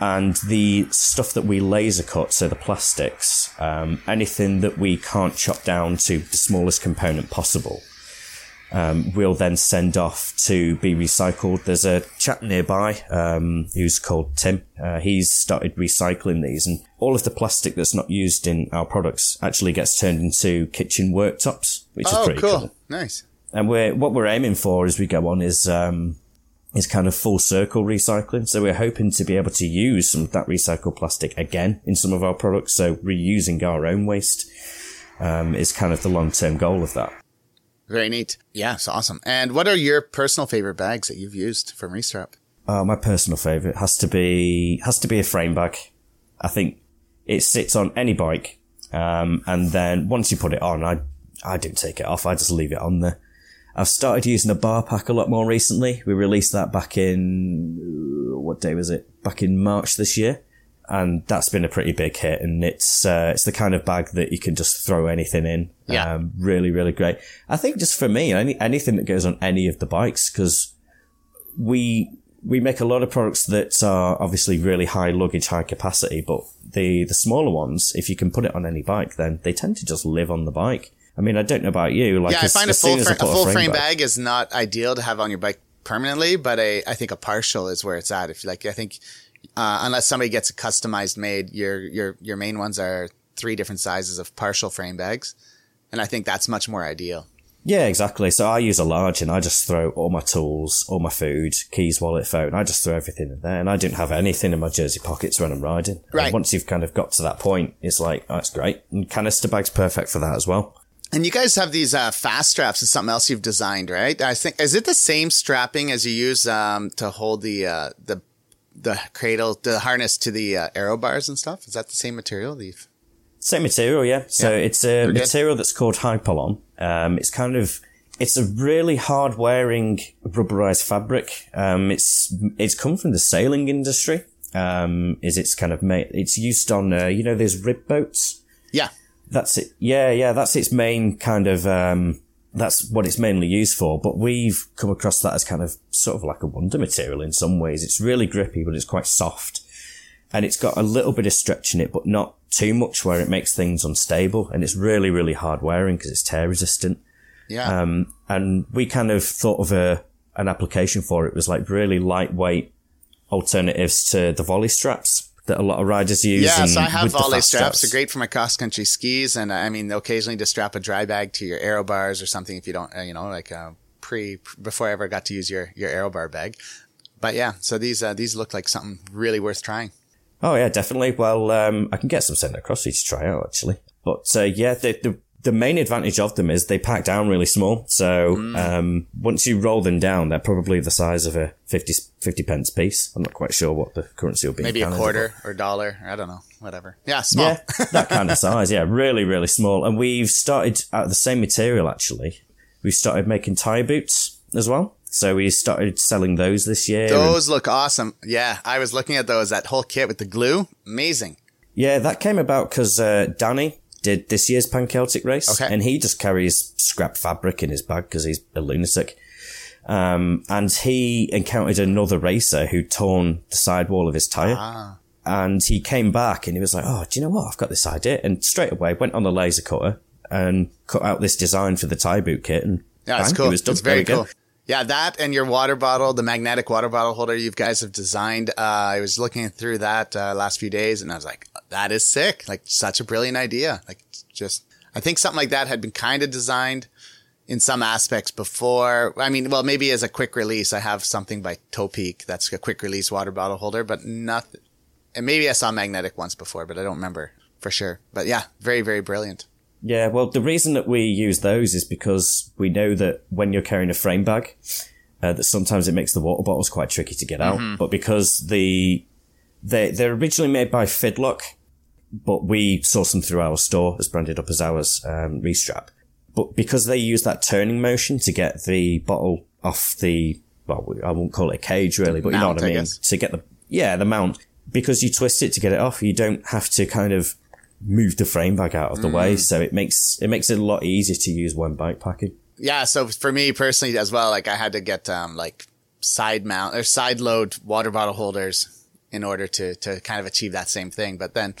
And the stuff that we laser cut, so the plastics, um, anything that we can't chop down to the smallest component possible, um, we'll then send off to be recycled. There's a chap nearby um, who's called Tim. Uh, he's started recycling these, and all of the plastic that's not used in our products actually gets turned into kitchen worktops, which oh, is pretty cool. cool. Nice. And we're what we're aiming for as we go on is um, is kind of full circle recycling. So we're hoping to be able to use some of that recycled plastic again in some of our products. So reusing our own waste um, is kind of the long term goal of that. Very neat. Yeah, it's awesome. And what are your personal favorite bags that you've used from Restrap? Uh, my personal favorite has to be has to be a frame bag. I think it sits on any bike, um, and then once you put it on, I I don't take it off. I just leave it on there. I've started using a bar pack a lot more recently. We released that back in what day was it? Back in March this year. And that's been a pretty big hit. And it's uh, it's the kind of bag that you can just throw anything in. Yeah. Um, really, really great. I think just for me, any anything that goes on any of the bikes because we we make a lot of products that are obviously really high luggage, high capacity, but the the smaller ones, if you can put it on any bike, then they tend to just live on the bike. I mean, I don't know about you. Like, yeah, I find a full, as fra- a full frame bag is not ideal to have on your bike permanently, but a, I think a partial is where it's at. If you like, I think, uh, unless somebody gets a customized made, your, your, your main ones are three different sizes of partial frame bags. And I think that's much more ideal. Yeah, exactly. So I use a large and I just throw all my tools, all my food, keys, wallet, phone. I just throw everything in there and I don't have anything in my jersey pockets when I'm riding. And Right. once you've kind of got to that point, it's like, oh, that's great. And canister bag's perfect for that as well. And you guys have these uh, fast straps is something else you've designed, right? I think is it the same strapping as you use um, to hold the uh, the the cradle, the harness to the uh, aero bars and stuff? Is that the same material? The Same material, yeah. So Yeah. it's a material that's called Hypalon. Um, it's kind of, it's a really hard wearing rubberized fabric. Um, it's, it's come from the sailing industry. Um, is it's kind of made, it's used on, uh, you know, those rib boats. yeah, That's it. Yeah, yeah, that's its main kind of, um, that's what it's mainly used for. But we've come across that as kind of sort of like a wonder material in some ways. It's really grippy, but it's quite soft. And it's got a little bit of stretch in it, but not too much where it makes things unstable. And it's really, really hard wearing because it's tear resistant. yeah. Um, and we kind of thought of a, an application for it. It was like really lightweight alternatives to the Voile straps that a lot of riders use. So I have Voile fast straps. They're great for my cross country skis, and uh, I mean, occasionally to strap a dry bag to your aero bars or something if you don't, uh, you know, like uh, pre before I ever got to use your your aero bar bag. But yeah, so these uh, these look like something really worth trying. Oh yeah, definitely. Well, um, I can get some sent across for you to try out actually. But uh, yeah, the, the the main advantage of them is they pack down really small. So Mm. um, once you roll them down, they're probably the size of a 50, 50 pence piece. I'm not quite sure what the currency will be. Maybe a quarter or dollar. I don't know. Whatever. Yeah, small. Yeah, that kind of size. Yeah, really, really small. And we've started out of the same material actually. We started making tire boots as well. So we started selling those this year. and- Those look awesome. Yeah, I was looking at those. That whole kit with the glue, amazing. Yeah, that came about because uh, Danny did this year's Pan Celtic race, Okay. and he just carries scrap fabric in his bag because he's a lunatic. Um, and he encountered another racer who'd torn the sidewall of his tire, Ah, and he came back and he was like, "Oh, do you know what? I've got this idea." And straight away went on the laser cutter and cut out this design for the tire boot kit, and yeah, it's cool. It was done. Very cool. Yeah, that and your water bottle, the magnetic water bottle holder you guys have designed. Uh, I was looking through that uh, last few days, and I was like, "That is sick! Like, such a brilliant idea! Like, just I think something like that had been kind of designed in some aspects before. I mean, well, maybe as a quick release, I have something by Topeak that's a quick release water bottle holder, but nothing. And maybe I saw magnetic once before, but I don't remember for sure. But yeah, very, very brilliant. Yeah, well, the reason that we use those is because we know that when you're carrying a frame bag, uh, that sometimes it makes the water bottles quite tricky to get out. But because the they they're originally made by Fidlock, but we source them through our store as branded up as ours um, restrap. But because they use that turning motion to get the bottle off the well, I won't call it a cage really, but you know what I mean. To get the yeah the mount because you twist it to get it off, you don't have to kind of move the frame bag out of the Mm. way, so it makes it makes it a lot easier to use when bike packing. Yeah. So for me personally as well, like I had to get, um, like side mount or side load water bottle holders in order to, to kind of achieve that same thing. But then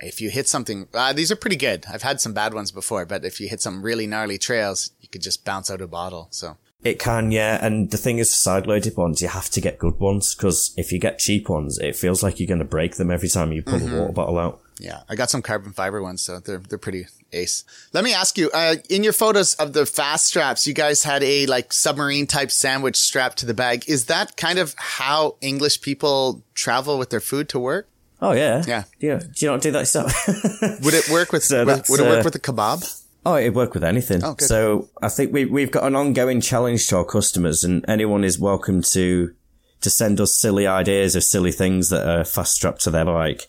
if you hit something, uh, these are pretty good. I've had some bad ones before, but if you hit some really gnarly trails, you could just bounce out a bottle. So It can, yeah. And the thing is, side loaded ones, you have to get good ones because if you get cheap ones, it feels like you're going to break them every time you pull Mm-hmm. a water bottle out. yeah, I got some carbon fiber ones, so they're, they're pretty ace. Let me ask you, uh, in your photos of the fast straps, you guys had a like submarine type sandwich strapped to the bag. Is that kind of how English people travel with their food to work? Oh yeah, Yeah. yeah. Do you not do that stuff? (laughs) Would it work with, So would, would it work uh, with a kebab? Oh, it'd work with anything. Oh. So I think we we've got an ongoing challenge to our customers, and anyone is welcome to to send us silly ideas of silly things that are fast strapped to their bike.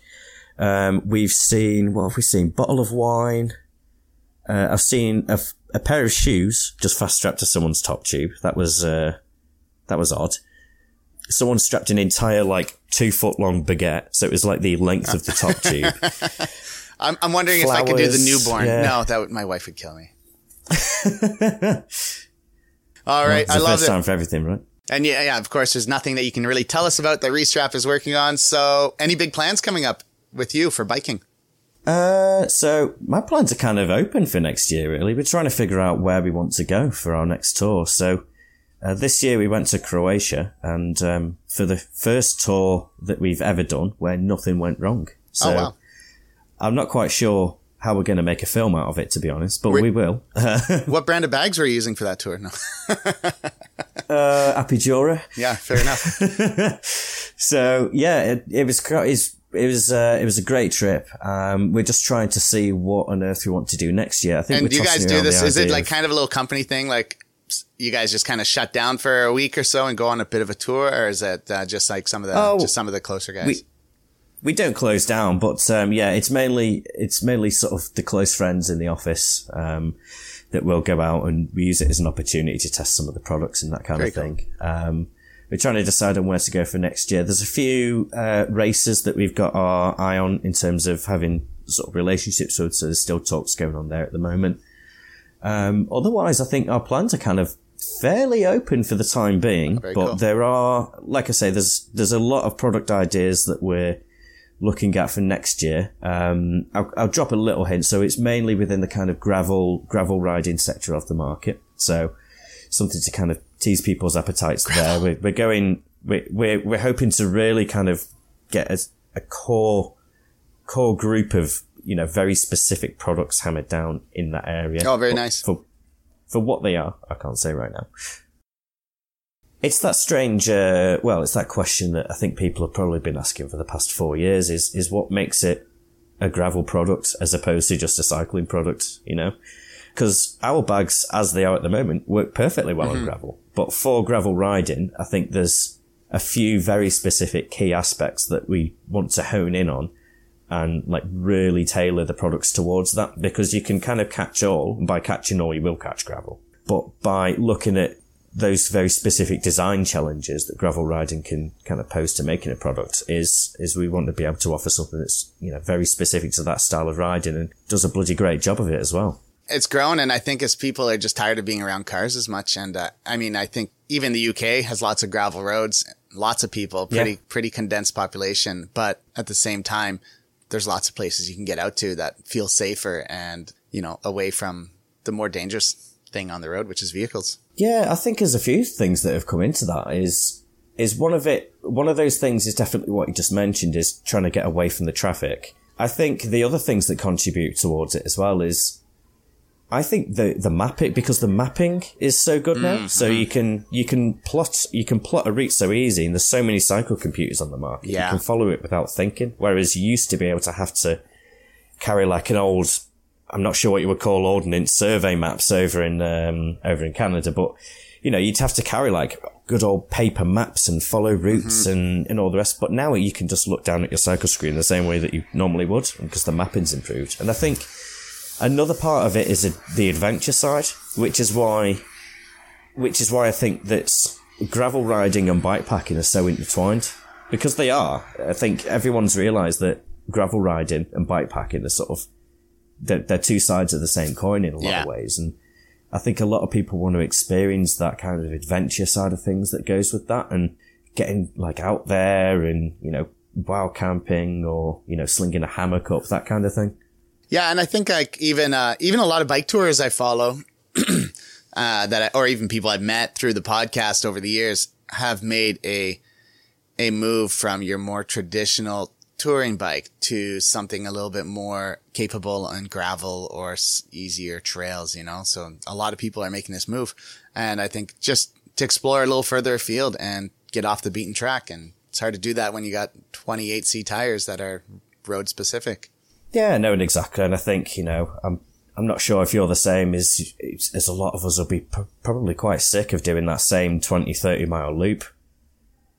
Um, we've seen what have we seen? Bottle of wine. Uh, I've seen a, a pair of shoes just fast strapped to someone's top tube. That was uh, that was odd. Someone strapped an entire like two foot long baguette, so it was like the length of the top (laughs) tube. I'm, I'm wondering Flowers, if I could do the newborn. yeah. No, that would, my wife would kill me. (laughs) All right, It's I love first it. time for everything, right? And yeah, yeah, of course, there's nothing that you can really tell us about that Restrap is working on. So, any big plans coming up with you for biking? Uh, so my plans are kind of open for next year. Really, we're trying to figure out where we want to go for our next tour. So uh, this year we went to Croatia, and um, for the first tour that we've ever done, where nothing went wrong. So oh wow! I'm not quite sure how we're going to make a film out of it, to be honest, but Were- we will. (laughs) What brand of bags were you using for that tour? No. (laughs) uh, Apidura. yeah, fair enough. (laughs) So yeah, it, it was it was uh, it was a great trip. Um, we're just trying to see what on earth we want to do next year. I think. And do you guys do this? Is it like kind of a little company thing? Like you guys just kind of shut down for a week or so and go on a bit of a tour, or is it uh, just like some of the Oh, just some of the closer guys? we- we don't close down, but um, yeah, it's mainly it's mainly sort of the close friends in the office um, that will go out and we use it as an opportunity to test some of the products and that kind Very of thing. Um, we're trying to decide on where to go for next year. There's a few uh, races that we've got our eye on in terms of having sort of relationships with, so there's still talks going on there at the moment. Um, otherwise, I think our plans are kind of fairly open for the time being, Very but cool. there are, like I say, there's there's a lot of product ideas that we're looking at for next year. Um, I'll, I'll drop a little hint. So it's mainly within the kind of gravel gravel riding sector of the market. So something to kind of tease people's appetites there. We're, we're going. We're, we're we're hoping to really kind of get a, a core core group of you know very specific products hammered down in that area. Oh, very But nice. For for what they are, I can't say right now. It's that strange, uh, well, it's that question that I think people have probably been asking for the past four years is, is what makes it a gravel product as opposed to just a cycling product, you know? Because our bags, as they are at the moment, work perfectly well on gravel. But for gravel riding, I think there's a few very specific key aspects that we want to hone in on and like really tailor the products towards that because you can kind of catch all. And by catching all, you will catch gravel. But by looking at those very specific design challenges that gravel riding can kind of pose to making a product is is we want to be able to offer something that's you know very specific to that style of riding and does a bloody great job of it as well. it's grown, and I think as people are just tired of being around cars as much, and uh, I mean, I think even the UK has lots of gravel roads, lots of people, pretty Yeah. pretty condensed population, but at the same time, there's lots of places you can get out to that feel safer and you know away from the more dangerous thing on the road, which is vehicles. Yeah, I think there's a few things that have come into that. Is is one of it? One of those things is definitely what you just mentioned. Is trying to get away from the traffic. I think the other things that contribute towards it as well is, I think the the mapping because the mapping is so good now. Mm, so you mm. can you can plot you can plot a route so easy, and there's so many cycle computers on the market. Yeah. You can follow it without thinking. Whereas you used to be able to have to carry like an old I'm not sure what you would call ordnance survey maps over in um, over in Canada, but you know you'd have to carry like good old paper maps and follow routes mm-hmm. and, and all the rest. But now you can just look down at your cycle screen the same way that you normally would because the mapping's improved. And I think another part of it is a, the adventure side, which is why which is why I think that gravel riding and bikepacking are so intertwined because they are. I think everyone's realised that gravel riding and bikepacking are sort of they're, they're two sides of the same coin in a lot Yeah. of ways, and I think a lot of people want to experience that kind of adventure side of things that goes with that, and getting like out there and you know wild camping or you know slinging a hammock up that kind of thing. Yeah, and I think like even uh, even a lot of bike tours I follow, (clears throat) uh, that I, or even people I've met through the podcast over the years have made a a move from your more traditional touring bike to something a little bit more capable on gravel or easier trails. You know, so a lot of people are making this move, and I think just to explore a little further afield and get off the beaten track, and it's hard to do that when you got 28C tires that are road specific. Yeah, no, exactly. And I think, you know, I'm, I'm not sure if you're the same as, as a lot of us will be probably quite sick of doing that same 20, 30 mile loop.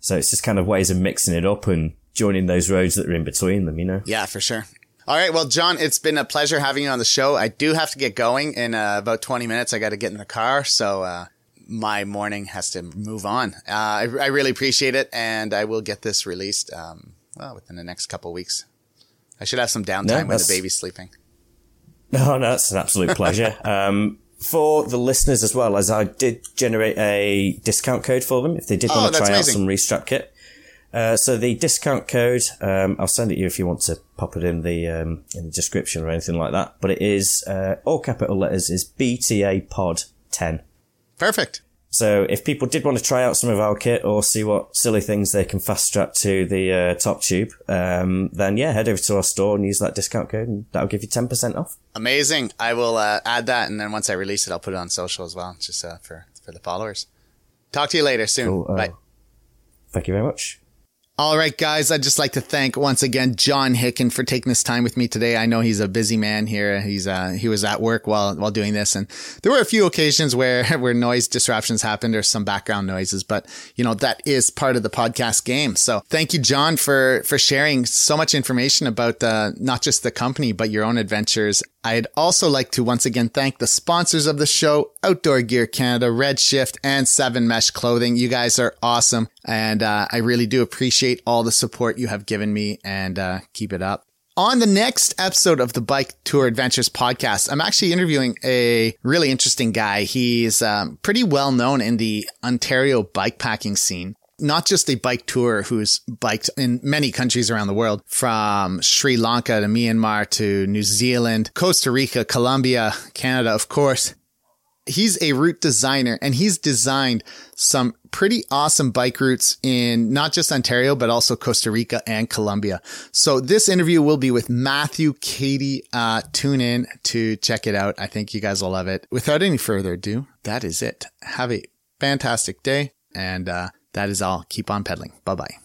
So it's just kind of ways of mixing it up and joining those roads that are in between them, you know? Yeah, for sure. All right. Well, John, it's been a pleasure having you on the show. I do have to get going in uh, about 20 minutes. I got to get in the car. So, uh, my morning has to move on. Uh, I, I, really appreciate it, and I will get this released um, well within the next couple weeks. I should have some downtime no, when the baby's sleeping. (laughs) No, no, it's an absolute pleasure. (laughs) um, for the listeners as well, as I did generate a discount code for them if they did oh, want to try amazing. out some restrap kit. Uh, so the discount code, um, I'll send it to you if you want to pop it in the um, in the description or anything like that. But it is uh, all capital letters is BTA Pod ten. Perfect. So if people did want to try out some of our kit or see what silly things they can fast strap to the uh, top tube, um, then yeah, head over to our store and use that discount code, and that'll give you ten percent off. Amazing! I will uh, add that, and then once I release it, I'll put it on social as well, just uh, for for the followers. Talk to you later soon. Cool. Uh, Bye. Thank you very much. All right, guys. I'd just like to thank once again John Hicken for taking this time with me today. I know he's a busy man here. He's uh, he was at work while while doing this, and there were a few occasions where (laughs) where noise disruptions happened or some background noises. But you know that is part of the podcast game. So thank you, John, for for sharing so much information about uh, not just the company but your own adventures I'd also like to once again thank the sponsors of the show, Outdoor Gear Canada, Redshift, and Seven Mesh Clothing. You guys are awesome. And uh, I really do appreciate all the support you have given me and uh, keep it up. On the next episode of the Bike Tour Adventures podcast, I'm actually interviewing a really interesting guy. He's um, pretty well known in the Ontario bikepacking scene not just a bike tour who's biked in many countries around the world, from Sri Lanka to Myanmar to New Zealand, Costa Rica, Colombia, Canada, of course. He's a route designer and he's designed some pretty awesome bike routes in not just Ontario, but also Costa Rica and Colombia. So this interview will be with Matthew Cady. Uh, tune in to check it out. I think you guys will love it. Without any further ado, that is it. Have a fantastic day and, uh, that is all. Keep on pedaling. Bye bye.